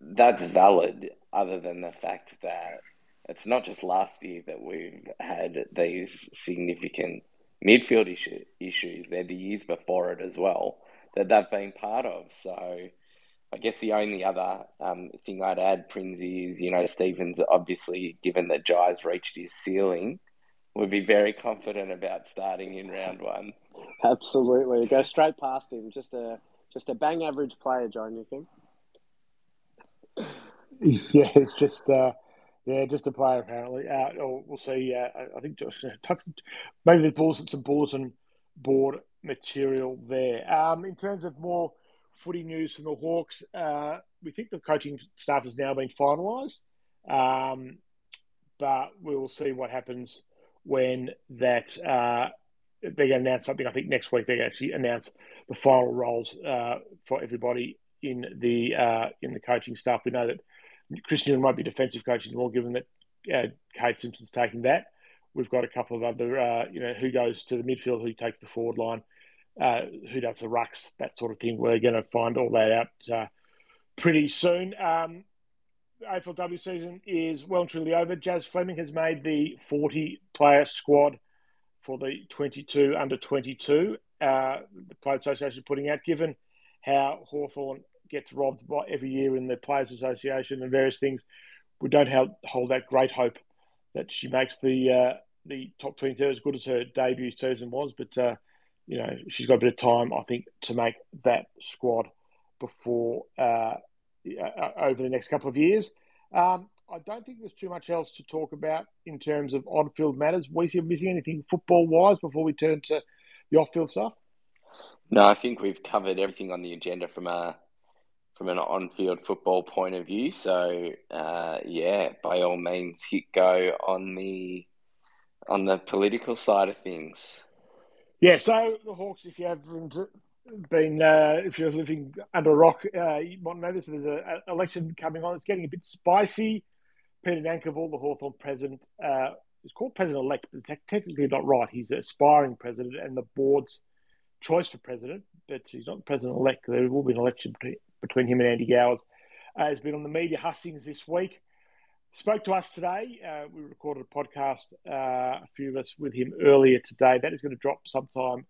that's valid. Other than the fact that it's not just last year that we've had these significant midfield issue, issues. They're the years before it as well that they've been part of. So I guess the only other um, thing I'd add, Prinsey, is you know Stephens obviously, given that Jai's reached his ceiling, would be very confident about starting in round one. Absolutely, go straight past him. Just a just a bang average player, John. You think? Yeah, it's just. Uh yeah, just a player apparently. Uh, or we'll see. Uh, I think Josh, maybe there's bulletin, some bulletin board material there. Um, in terms of more footy news from the Hawks, uh, we think the coaching staff has now been finalised, um, but we will see what happens when that. Uh, they're going to announce something. I think next week they actually announce the final roles uh, for everybody in the uh, in the coaching staff. We know that Christian might be defensive coach anymore, given that uh, Kade Simpson's taking that. We've got a couple of other, uh, you know, who goes to the midfield, who takes the forward line, uh, who does the rucks, that sort of thing. We're going to find all that out uh, pretty soon. Um, AFLW season is well and truly over. Jazz Fleming has made the 40 player squad for the 22 under 22. Uh, the Player Association putting out, given how Hawthorn gets robbed by every year in the Players Association and various things. We don't have, hold that great hope that she makes the uh, the top 22 as good as her debut season was, but uh, you know she's got a bit of time, I think, to make that squad before uh, uh over the next couple of years. Um, I don't think there's too much else to talk about in terms of on-field matters. We see missing anything football-wise before we turn to the off-field stuff? No, I think we've covered everything on the agenda from a from an on-field football point of view. So uh, yeah, by all means, hit go on the on the political side of things. Yeah, so the Hawks, if you haven't been, uh, if you're living under a rock, uh, you might know this. There's an election coming on. It's getting a bit spicy. Peter Nankivell, the Hawthorn president, uh, is called president elect, but it's technically not right. He's aspiring president, and the board's choice for president, but he's not president elect. There will be an election between him and Andy Gowers. Uh, has been on the media hustings this week. Spoke to us today. Uh, we recorded a podcast, uh, a few of us with him earlier today. That is going to drop sometime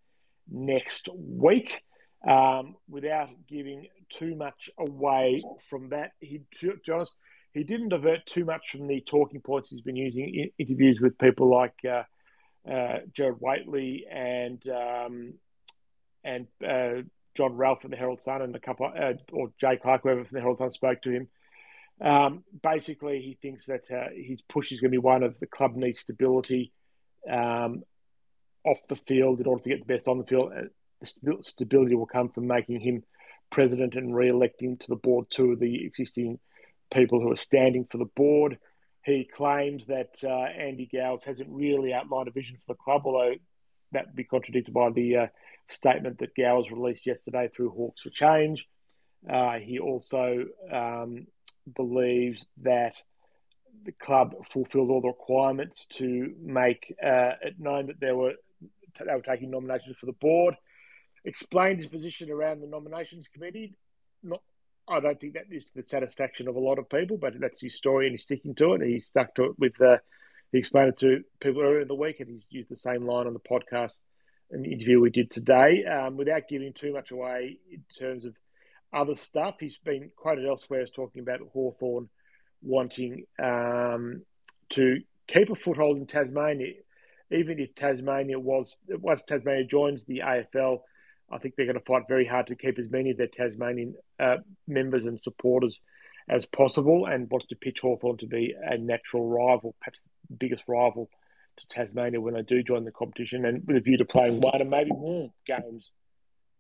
next week. Um, without giving too much away from that, he, to be honest, he didn't divert too much from the talking points he's been using in interviews with people like uh, uh, Gerard Whateley and um, and uh, John Ralph from the Herald Sun and a couple uh, or Jay Clark, whoever from the Herald Sun spoke to him. Um, basically, he thinks that uh, his push is going to be one of the club needs stability um, off the field in order to get the best on the field. Uh, the stability will come from making him president and re-electing to the board two of the existing people who are standing for the board. He claims that uh, Andy Gowers hasn't really outlined a vision for the club, although that would be contradicted by the uh, statement that Gowers released yesterday through Hawks for Change. Uh, he also um, believes that the club fulfilled all the requirements to make uh, it known that there were they were taking nominations for the board. Explained his position around the nominations committee. Not, I don't think that is to the satisfaction of a lot of people, but that's his story and he's sticking to it. He's stuck to it with. Uh, he explained it to people earlier in the week, and he's used the same line on the podcast the interview we did today. Um, without giving too much away in terms of other stuff, he's been quoted elsewhere as talking about Hawthorn wanting um, to keep a foothold in Tasmania, even if Tasmania was once Tasmania joins the AFL. I think they're going to fight very hard to keep as many of their Tasmanian uh, members and supporters as possible, and wants to pitch Hawthorn to be a natural rival, perhaps the biggest rival to Tasmania when I do join the competition, and with a view to playing one and maybe more games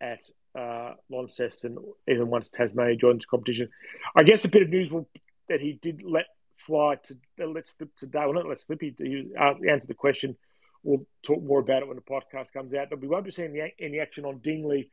at uh, Launceston, even once Tasmania joins the competition. I guess a bit of news will that he did let fly to uh, let slip today. Well, not let slip. He, he uh, answered the question. We'll talk more about it when the podcast comes out. But we won't be seeing any, any action on Dingley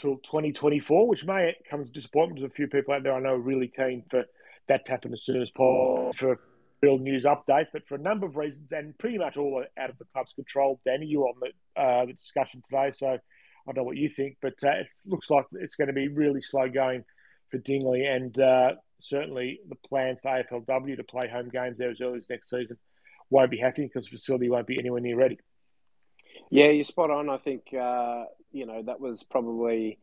till 2024, which may come as a disappointment to a few people out there. I know are really keen for that to happen as soon as possible for real news update, But for a number of reasons, and pretty much all out of the club's control. Danny, you're on the, uh, the discussion today, so I don't know what you think, but uh, it looks like it's going to be really slow going for Dingley, and uh, certainly the plans for AFLW to play home games there as early as next season won't be happening because the facility won't be anywhere near ready. Yeah, you're spot on. I think uh, you know that was probably,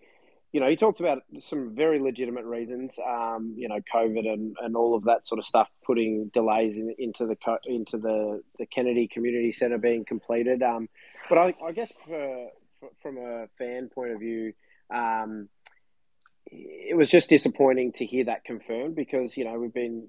you know, he talked about some very legitimate reasons. Um, you know, COVID and, and all of that sort of stuff, putting delays in, into the into the, the Kennedy Community Centre being completed. Um, but I, I guess for, for, from a fan point of view, um, it was just disappointing to hear that confirmed because you know we've been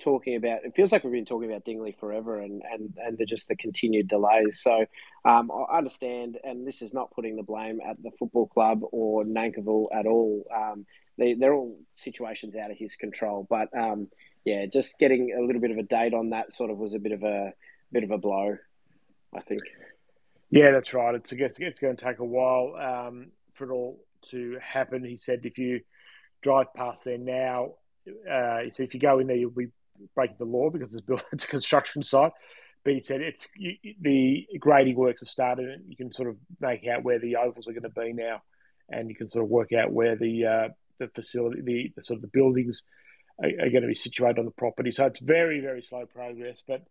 talking about it feels like we've been talking about Dingley forever and and and the, just the continued delays. So um, I understand, and this is not putting the blame at the football club or Nankivell at all. Um, they they're all situations out of his control, but um, yeah, just getting a little bit of a date on that sort of was a bit of a bit of a blow, I think. Yeah, that's right. It's it's, it's going to take a while um, for it all to happen. He said if you drive past there now, uh, so if you go in there, you'll be breaking the law because it's built it's a construction site. But he said it's you, the grading works have started, and you can sort of make out where the ovals are going to be now, and you can sort of work out where the uh, the facility, the, the, sort of the buildings are, are, going to be situated on the property. So it's very very slow progress, but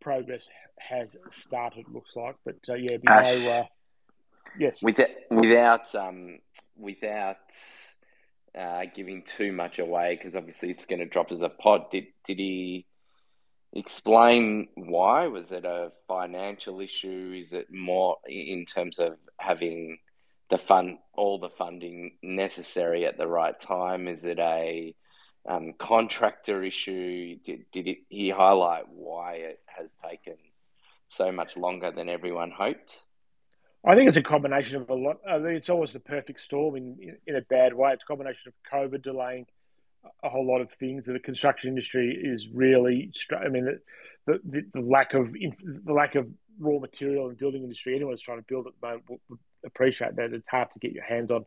progress has started. Looks like, but uh, yeah, no, uh, yes, without without um, without uh, giving too much away because obviously it's going to drop as a pod. Did did he explain why? Was it a financial issue? Is it more in terms of having the fund, all the funding necessary at the right time? Is it a um, contractor issue? Did, did it, he highlight why it has taken so much longer than everyone hoped? I think it's a combination of a lot. I mean, it's always the perfect storm in, in, in a bad way. It's a combination of COVID delaying a whole lot of things. The construction industry is really. I mean, the, the, the lack of the lack of raw material in the building industry. Anyone who's trying to build at the moment would, appreciate that. It's hard to get your hands on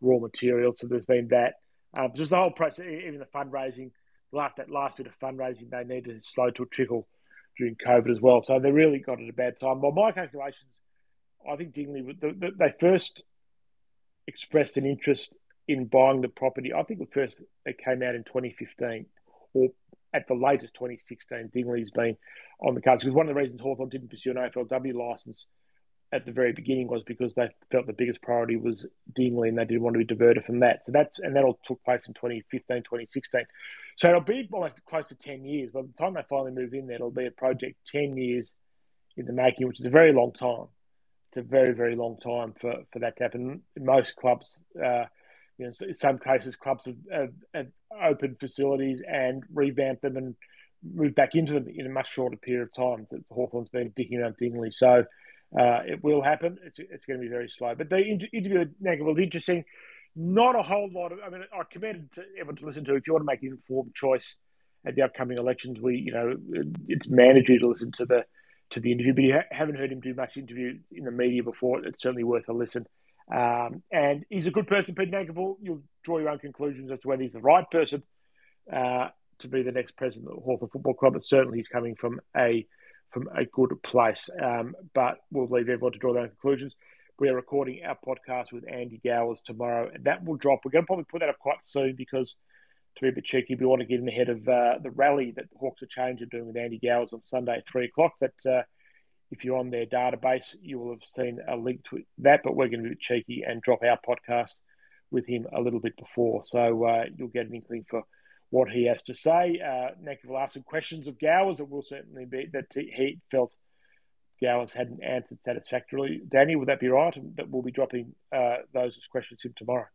raw material, so there's been that. Um, just the whole process, even the fundraising, like that last bit of fundraising, they need to slow to a trickle during COVID as well. So they really got at a bad time. By my calculations I think Dingley, they first expressed an interest in buying the property. I think the first it came out in 2015 or at the latest 2016. Dingley's been on the cards because one of the reasons Hawthorn didn't pursue an AFLW license at the very beginning was because they felt the biggest priority was Dingley and they didn't want to be diverted from that. So that's and that all took place in 2015, 2016. So it'll be close to 10 years. By the time they finally move in there, it'll be a project 10 years in the making, which is a very long time. It's a very very long time for, for that to happen. Most clubs, uh, you know, in some cases, clubs have, have, have opened facilities and revamped them and moved back into them in a much shorter period of time. The Hawthorn's been digging around thinly, so uh, it will happen. It's, it's going to be very slow. But the interview with Nagle was interesting. Not a whole lot of. I mean, I commend to everyone to listen to. If you want to make an informed choice at the upcoming elections, we, you know, it's mandatory to listen to the to the interview. But you ha- haven't heard him do much interview in the media before. It's certainly worth a listen. Um, and he's a good person, Pete Nankivell. You'll draw your own conclusions as to whether he's the right person uh, to be the next president of Hawthorn Football Club. But certainly, he's coming from a from a good place. Um, but we'll leave everyone to draw their own conclusions. We are recording our podcast with Andy Gowers tomorrow, and that will drop. We're going to probably put that up quite soon because, to be a bit cheeky, we want to get in ahead of uh, the rally that Hawks of Change are doing with Andy Gowers on Sunday at three o'clock. That uh, if you're on their database, you will have seen a link to that. But we're going to be cheeky and drop our podcast with him a little bit before, so uh, you'll get an inkling for what he has to say. Uh, Nick will ask some questions of Gowers that will certainly be that he felt Gowers hadn't answered satisfactorily. Danny, would that be right? That we'll be dropping uh, those as questions to him tomorrow.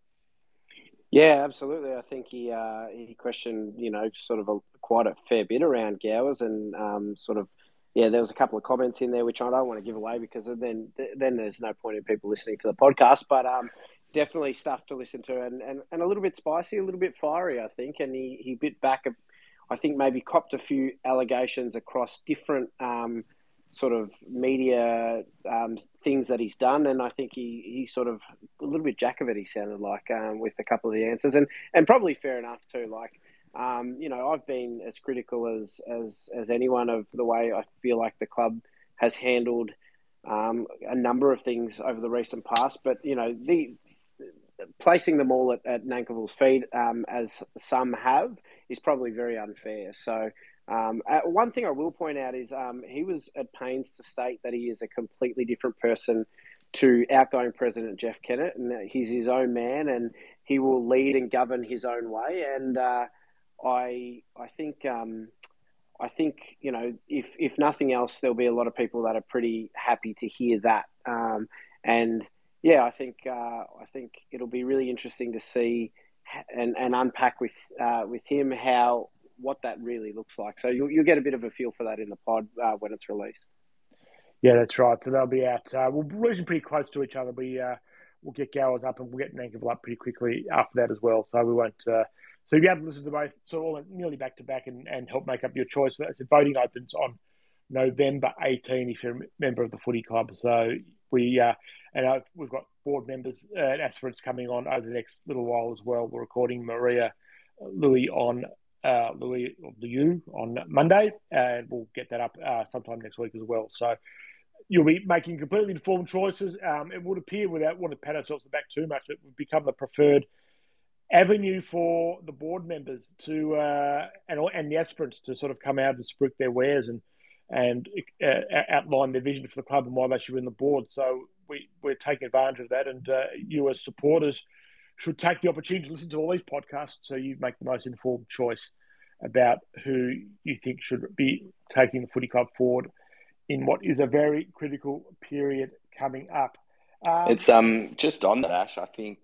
Yeah, absolutely. I think he uh, he questioned, you know, sort of a, quite a fair bit around Gowers and um, sort of, yeah, there was a couple of comments in there which I don't want to give away because then then there's no point in people listening to the podcast. But um, definitely stuff to listen to and, and, and a little bit spicy, a little bit fiery, I think. And he, he bit back, I think maybe copped a few allegations across different um, sort of media um, things that he's done. And I think he, he sort of a little bit jack of it, he sounded like um, with a couple of the answers. And, and probably fair enough too. Like, um, you know, I've been as critical as, as, as anyone of the way I feel like the club has handled um, a number of things over the recent past. But, you know, the placing them all at, at Nankivell's feet, um, as some have, is probably very unfair. So, um, uh, one thing I will point out is um, he was at pains to state that he is a completely different person to outgoing President Jeff Kennett, and he's his own man, and he will lead and govern his own way. And uh, I, I think. Um, I think you know, if if nothing else, there'll be a lot of people that are pretty happy to hear that. Um, and yeah, I think uh, I think it'll be really interesting to see and, and unpack with uh, with him how what that really looks like. So you'll, you'll get a bit of a feel for that in the pod uh, when it's released. Yeah, that's right. So they'll be out. Uh, we'll them pretty close to each other. We uh, we'll get Gowers up and we'll get Nankivell up pretty quickly after that as well. So we won't. Uh, so you'll be able to listen to both of all nearly back to back and, and help make up your choice. So voting opens on November 18 if you're a member of the footy club. So we uh, and uh, we've got board members uh, and aspirants coming on over the next little while as well. We're recording Maria Louis on uh, Louis Liu on Monday, and we'll get that up uh, sometime next week as well. So you'll be making completely informed choices. Um, it would appear, without wanting to pat ourselves the back too much, it would become the preferred avenue for the board members to uh, and and the aspirants to sort of come out and spruik their wares and and uh, outline their vision for the club and why they should win the board. So we, we're taking advantage of that. And uh, you, as supporters, should take the opportunity to listen to all these podcasts so you make the most informed choice about who you think should be taking the footy club forward in what is a very critical period coming up. Um, it's um just on that, Ash. I think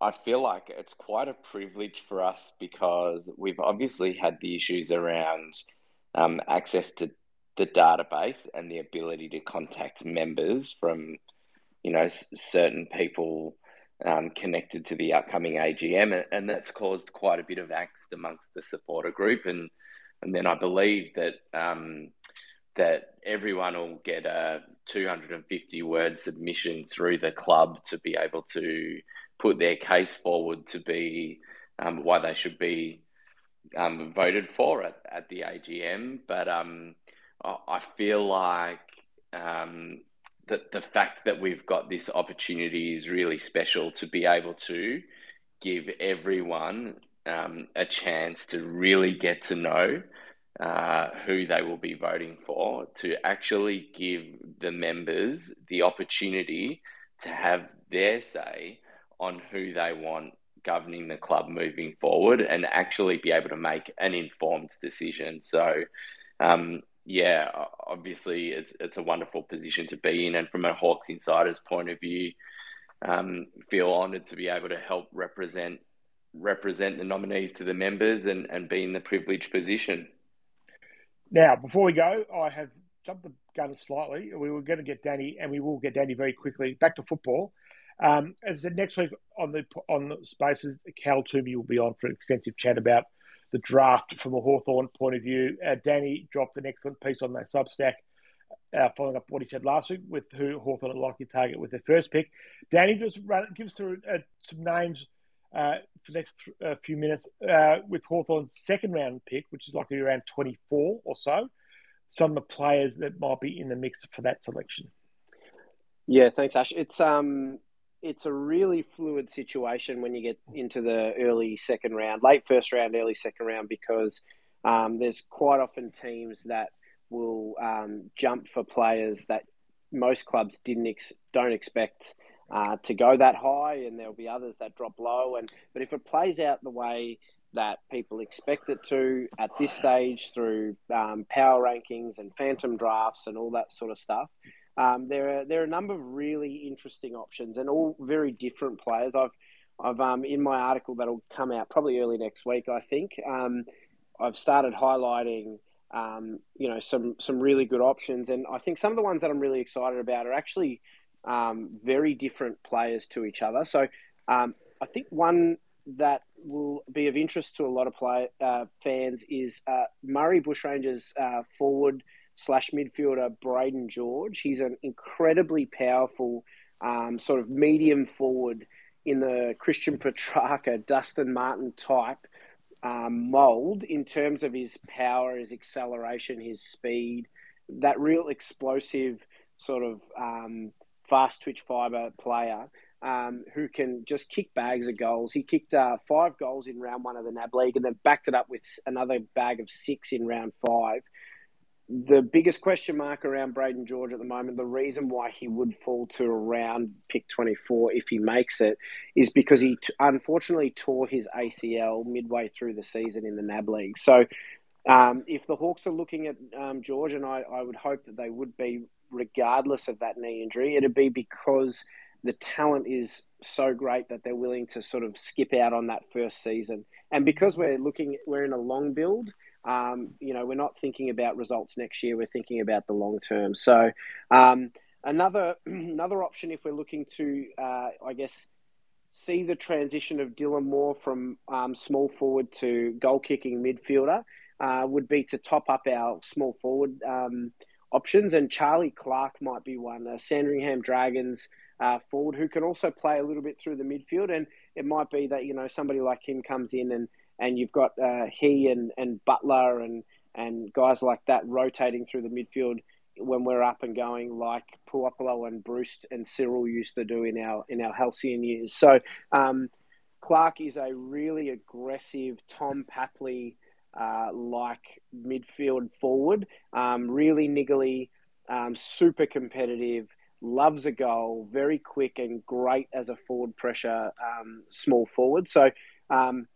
I feel like it's quite a privilege for us because we've obviously had the issues around um, access to the database and the ability to contact members from, you know, certain people um, connected to the upcoming AGM, and, and, that's caused quite a bit of angst amongst the supporter group. And and then I believe that um, that everyone will get a 250 word submission through the club to be able to put their case forward to be um, why they should be um, voted for at, at the AGM, but um, I feel like um, the, the fact that we've got this opportunity is really special to be able to give everyone um, a chance to really get to know uh, who they will be voting for, to actually give the members the opportunity to have their say on who they want governing the club moving forward and actually be able to make an informed decision. So, um, yeah, obviously it's it's a wonderful position to be in, and from a Hawks insider's point of view, um, feel honoured to be able to help represent represent the nominees to the members and, and be in the privileged position. Now, before we go, I have jumped the gun slightly. We were going to get Danny, and we will get Danny very quickly. Back to football. Um, as I said, next week on the on the spaces, Cal Twomey will be on for an extensive chat about the draft from a Hawthorn point of view. Uh, Danny dropped an excellent piece on that Substack, uh, following up what he said last week with who Hawthorn would likely to target with their first pick. Danny just run, gives through some names uh, for the next th- uh, few minutes uh, with Hawthorn's second round pick, which is likely around 24 or so. Some of the players that might be in the mix for that selection. Yeah, thanks, Ash. It's um, it's a really fluid situation when you get into the early second round, late first round, early second round, because um, there's quite often teams that will um, jump for players that most clubs didn't ex- don't expect uh, to go that high, and there'll be others that drop low. And but if it plays out the way that people expect it to at this stage through um, power rankings and phantom drafts and all that sort of stuff, um, there are there are a number of really interesting options and all very different players. I've I've um, in my article that'll come out probably early next week. I think um, I've started highlighting um, you know some some really good options, and I think some of the ones that I'm really excited about are actually um, very different players to each other. So um, I think one that will be of interest to a lot of play, uh, fans is uh, Murray Bushrangers uh, forward slash midfielder Brayden George. He's an incredibly powerful um, sort of medium forward in the Christian Petracca, Dustin Martin type um, mold in terms of his power, his acceleration, his speed, that real explosive sort of um, fast twitch fiber player um, who can just kick bags of goals. He kicked uh, five goals in round one of the NAB League and then backed it up with another bag of six in round five the biggest question mark around Brayden George at the moment, the reason why he would fall to around pick 24 if he makes it, is because he t- unfortunately tore his ACL midway through the season in the NAB League. So um, if the Hawks are looking at um, George, and I, I would hope that they would be, regardless of that knee injury, it'd be because the talent is so great that they're willing to sort of skip out on that first season. And because we're looking, we're in a long build – um, you know, we're not thinking about results next year. We're thinking about the long term. So um, another another option, if we're looking to, uh, I guess, see the transition of Dylan Moore from um, small forward to goal kicking midfielder, uh, would be to top up our small forward um, options. And Charlie Clarke might be one. Sandringham Dragons. Uh, forward who can also play a little bit through the midfield, and it might be that you know somebody like him comes in and and you've got uh, he and, and Butler and and guys like that rotating through the midfield when we're up and going, like Puopolo and Bruce and Cyril used to do in our in our halcyon years. So um, Clarke is a really aggressive Tom Papley uh, like midfield forward, um, really niggly, um, super competitive, loves a goal, very quick and great as a forward pressure um, small forward. So um,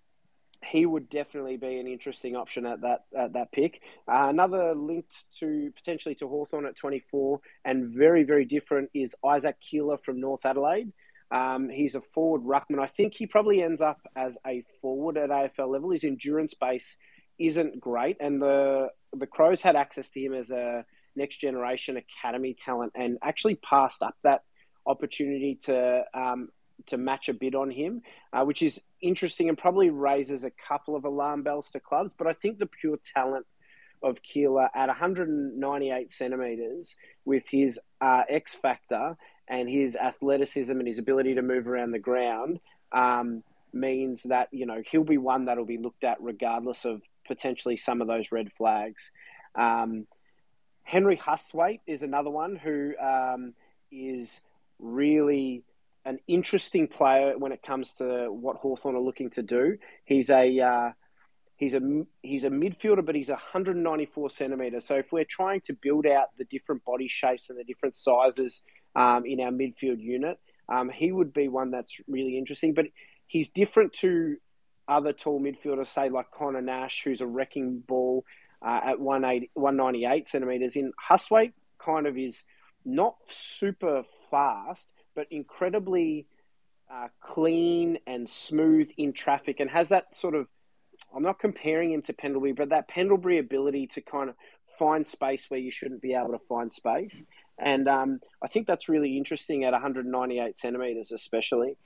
he would definitely be an interesting option at that at that pick. Uh, another linked to potentially to Hawthorn at 24 and very very different is Isaac Keeler from North Adelaide. Um, he's a forward ruckman. I think he probably ends up as a forward at AFL level. His endurance base isn't great, and the the Crows had access to him as a next generation academy talent and actually passed up that opportunity to um, to match a bid on him, uh, which is interesting and probably raises a couple of alarm bells to clubs. But I think the pure talent of Keeler at 198 centimeters with his uh, X factor and his athleticism and his ability to move around the ground um, means that you know he'll be one that'll be looked at regardless of potentially some of those red flags. Um, Henry Hustwaite is another one who um, is really an interesting player when it comes to what Hawthorn are looking to do. He's a uh, he's a he's a midfielder, but he's 194 centimeters. So if we're trying to build out the different body shapes and the different sizes um, in our midfield unit, um, he would be one that's really interesting. But he's different to other tall midfielders, say like Connor Nash, who's a wrecking ball. uh, at 198 centimeters. In Hustwaite, kind of is not super fast, but incredibly uh, clean and smooth in traffic, and has that sort of. I'm not comparing him to Pendlebury, but that Pendlebury ability to kind of find space where you shouldn't be able to find space. And um, I think that's really interesting at 198 centimeters, especially.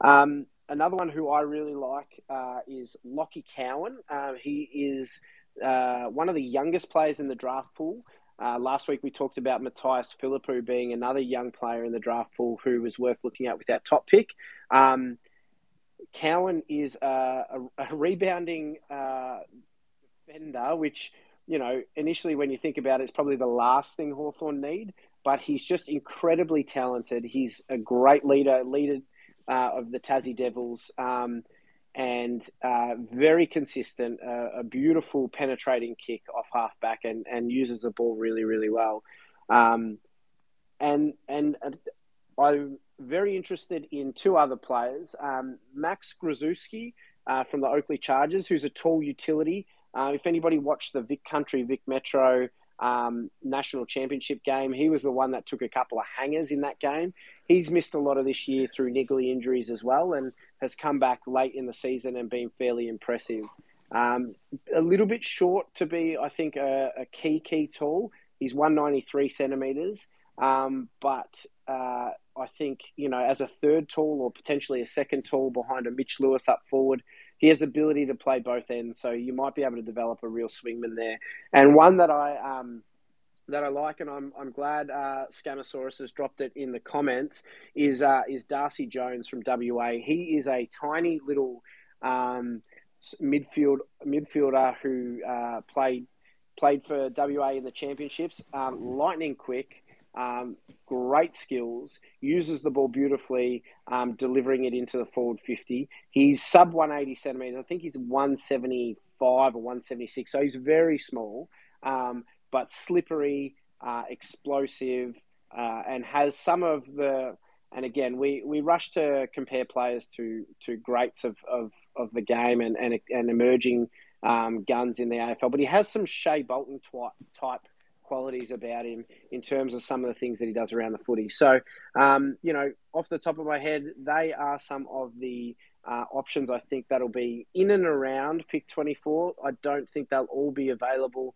Um, another one who I really like uh, is Lockie Cowan. Uh, he is uh, one of the youngest players in the draft pool. Uh, last week we talked about Mattaes Phillipou being another young player in the draft pool who was worth looking at with that top pick. Um, Cowan is a, a, a rebounding uh, defender, which you know initially when you think about it, it's probably the last thing Hawthorn need. But he's just incredibly talented. He's a great leader, leader uh, of the Tassie Devils. Um, and uh, very consistent, uh, a beautiful penetrating kick off halfback, and, and uses the ball really, really well. Um, and and I'm very interested in two other players, um, Max Gruzewski uh, from the Oakleigh Chargers, who's a tall utility. Uh, if anybody watched the Vic Country, Vic Metro um, national championship game. He was the one that took a couple of hangers in that game. He's missed a lot of this year through niggly injuries as well, and has come back late in the season and been fairly impressive. Um, a little bit short to be, I think, a, a key key tall. He's 193 centimeters, um, but uh, I think you know as a third tall or potentially a second tall behind a Mitch Lewis up forward, he has the ability to play both ends, so you might be able to develop a real swingman there. And one that I um, that I like, and I'm I'm glad uh, has dropped it in the comments, is uh, is Darcy Jones from WA. He is a tiny little um, midfield midfielder who uh, played played for WA in the championships. Um, lightning quick, um, great skills, uses the ball beautifully, um, delivering it into the forward 50. He's sub 180 centimeters. I think he's 175 or 176. So he's very small, um, but slippery, uh, explosive, uh, and has some of the. And again, we, we rush to compare players to, to greats of, of, of the game and, and, and emerging um, guns in the AFL, but he has some Shai Bolton type qualities about him in terms of some of the things that he does around the footy. So, um, you know, off the top of my head, they are some of the uh, options I think that'll be in and around pick 24. I don't think they'll all be available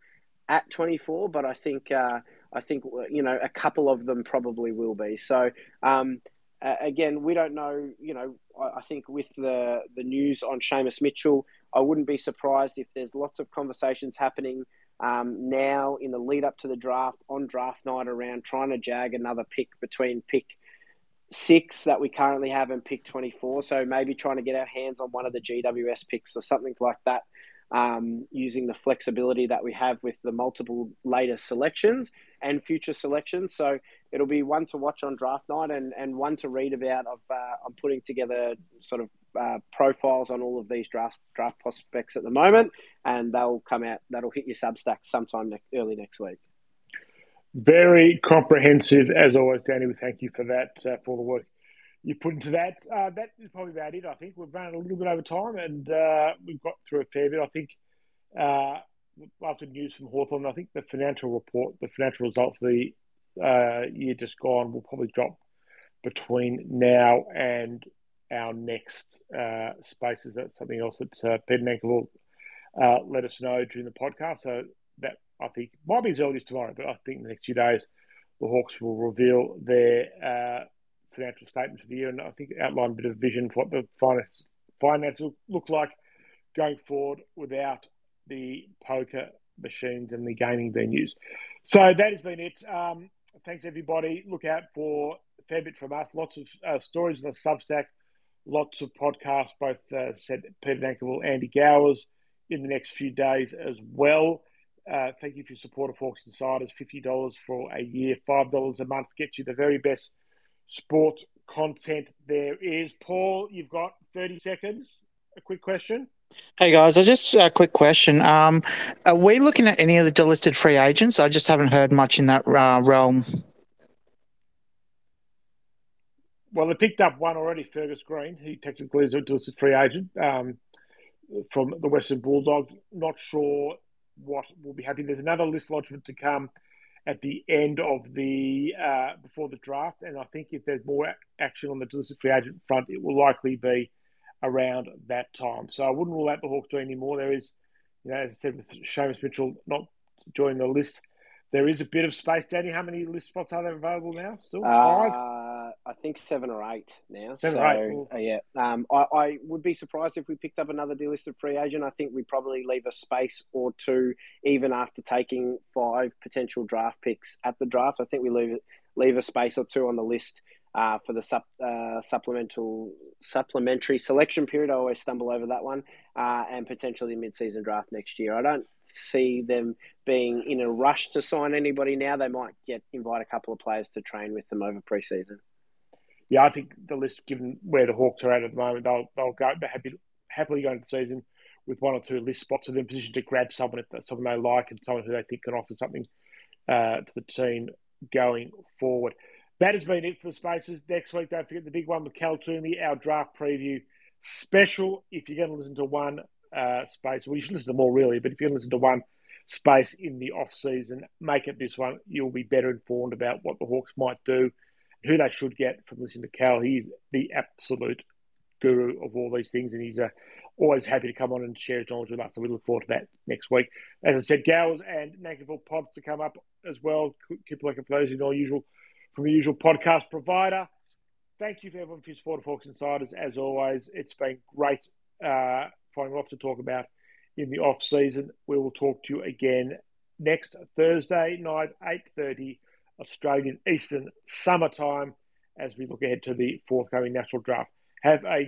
at 24, but I think uh, I think you know a couple of them probably will be. So. Um, uh, again, we don't know. You know, I, I, think with the the news on Seamus Mitchell, I wouldn't be surprised if there's lots of conversations happening um, now in the lead up to the draft on draft night around trying to jag another pick between pick six that we currently have and pick 24. So maybe trying to get our hands on one of the GWS picks or something like that um, using the flexibility that we have with the multiple later selections and future selections. So it'll be one to watch on draft night and, and one to read about. Of uh, I'm putting together sort of uh, profiles on all of these draft draft prospects at the moment, and they'll come out. That'll hit your Substack sometime ne- early next week. Very comprehensive, as always, Danny. We thank you for that uh, for the work you put into that. Uh, that is probably about it. I think we've run a little bit over time, and uh, we've got through a fair bit. I think uh, after news from Hawthorn, I think the financial report, the financial results for the uh, year just gone, will probably drop between now and our next uh, spaces. That's something else that uh, will uh, let us know during the podcast. So that I think might be as early as tomorrow, but I think the next few days the Hawks will reveal their financial statements of the year, and I think outline a bit of vision for what the finance finance look like going forward without the poker machines and the gaming venues. So that has been it. Um, thanks everybody. Look out for a fair bit from us. Lots of uh, stories on the Substack. Lots of podcasts. Both uh, said Peter Nankivell, Andy Gowers in the next few days as well. Uh, thank you for your support of Hawks Insiders. Fifty dollars for a year, five dollars a month gets you the very best sports content there is. Paul, you've got 30 seconds. A quick question. Hey guys, I just a quick question. Um, are we looking at any of the delisted free agents? I just haven't heard much in that uh, realm. Well, they picked up one already, Fergus Greene. He technically is a delisted free agent um, from the Western Bulldogs. Not sure what will be happening. There's another list lodgement to come at the end of the uh, before the draft, and I think if there's more action on the delisted free agent front, it will likely be around that time. So I wouldn't rule out the Hawks doing any more. There is, you know, as I said, with Seamus Mitchell not joining the list, there is a bit of space. Danny, how many list spots are there available now? Still five? I think seven or eight now. Seven so, or eight, uh, yeah. Um, I, I would be surprised if we picked up another delisted free agent. I think we probably leave a space or two, even after taking five potential draft picks at the draft. I think we leave leave a space or two on the list uh, for the sup, uh, supplemental supplementary selection period. I always stumble over that one, uh, and potentially mid season draft next year. I don't see them being in a rush to sign anybody now. They might get invite a couple of players to train with them over preseason. Yeah, I think the list, given where the Hawks are at at the moment, they'll they'll go they're happy happily go into the season with one or two list spots in a position to grab someone if someone they like and someone who they think can offer something uh, to the team going forward. That has been it for the Spaces. Next week, don't forget the big one with Cal Twomey, our draft preview special. If you're going to listen to one uh, space, well, you should listen to more really, but if you're going to listen to one space in the off season, make it this one. You'll be better informed about what the Hawks might do, who they should get from listening to Cal. He's the absolute guru of all these things, and he's uh, always happy to come on and share his knowledge with us. So we look forward to that next week. As I said, Gowers and Nankivell pods to come up as well. Keep looking for those in our usual from the usual podcast provider. Thank you for everyone for your support of Hawks Insiders. As always, it's been great uh, finding lots to talk about in the off season. We will talk to you again next Thursday night, eight thirty Australian Eastern Summertime, as we look ahead to the forthcoming national draft. Have a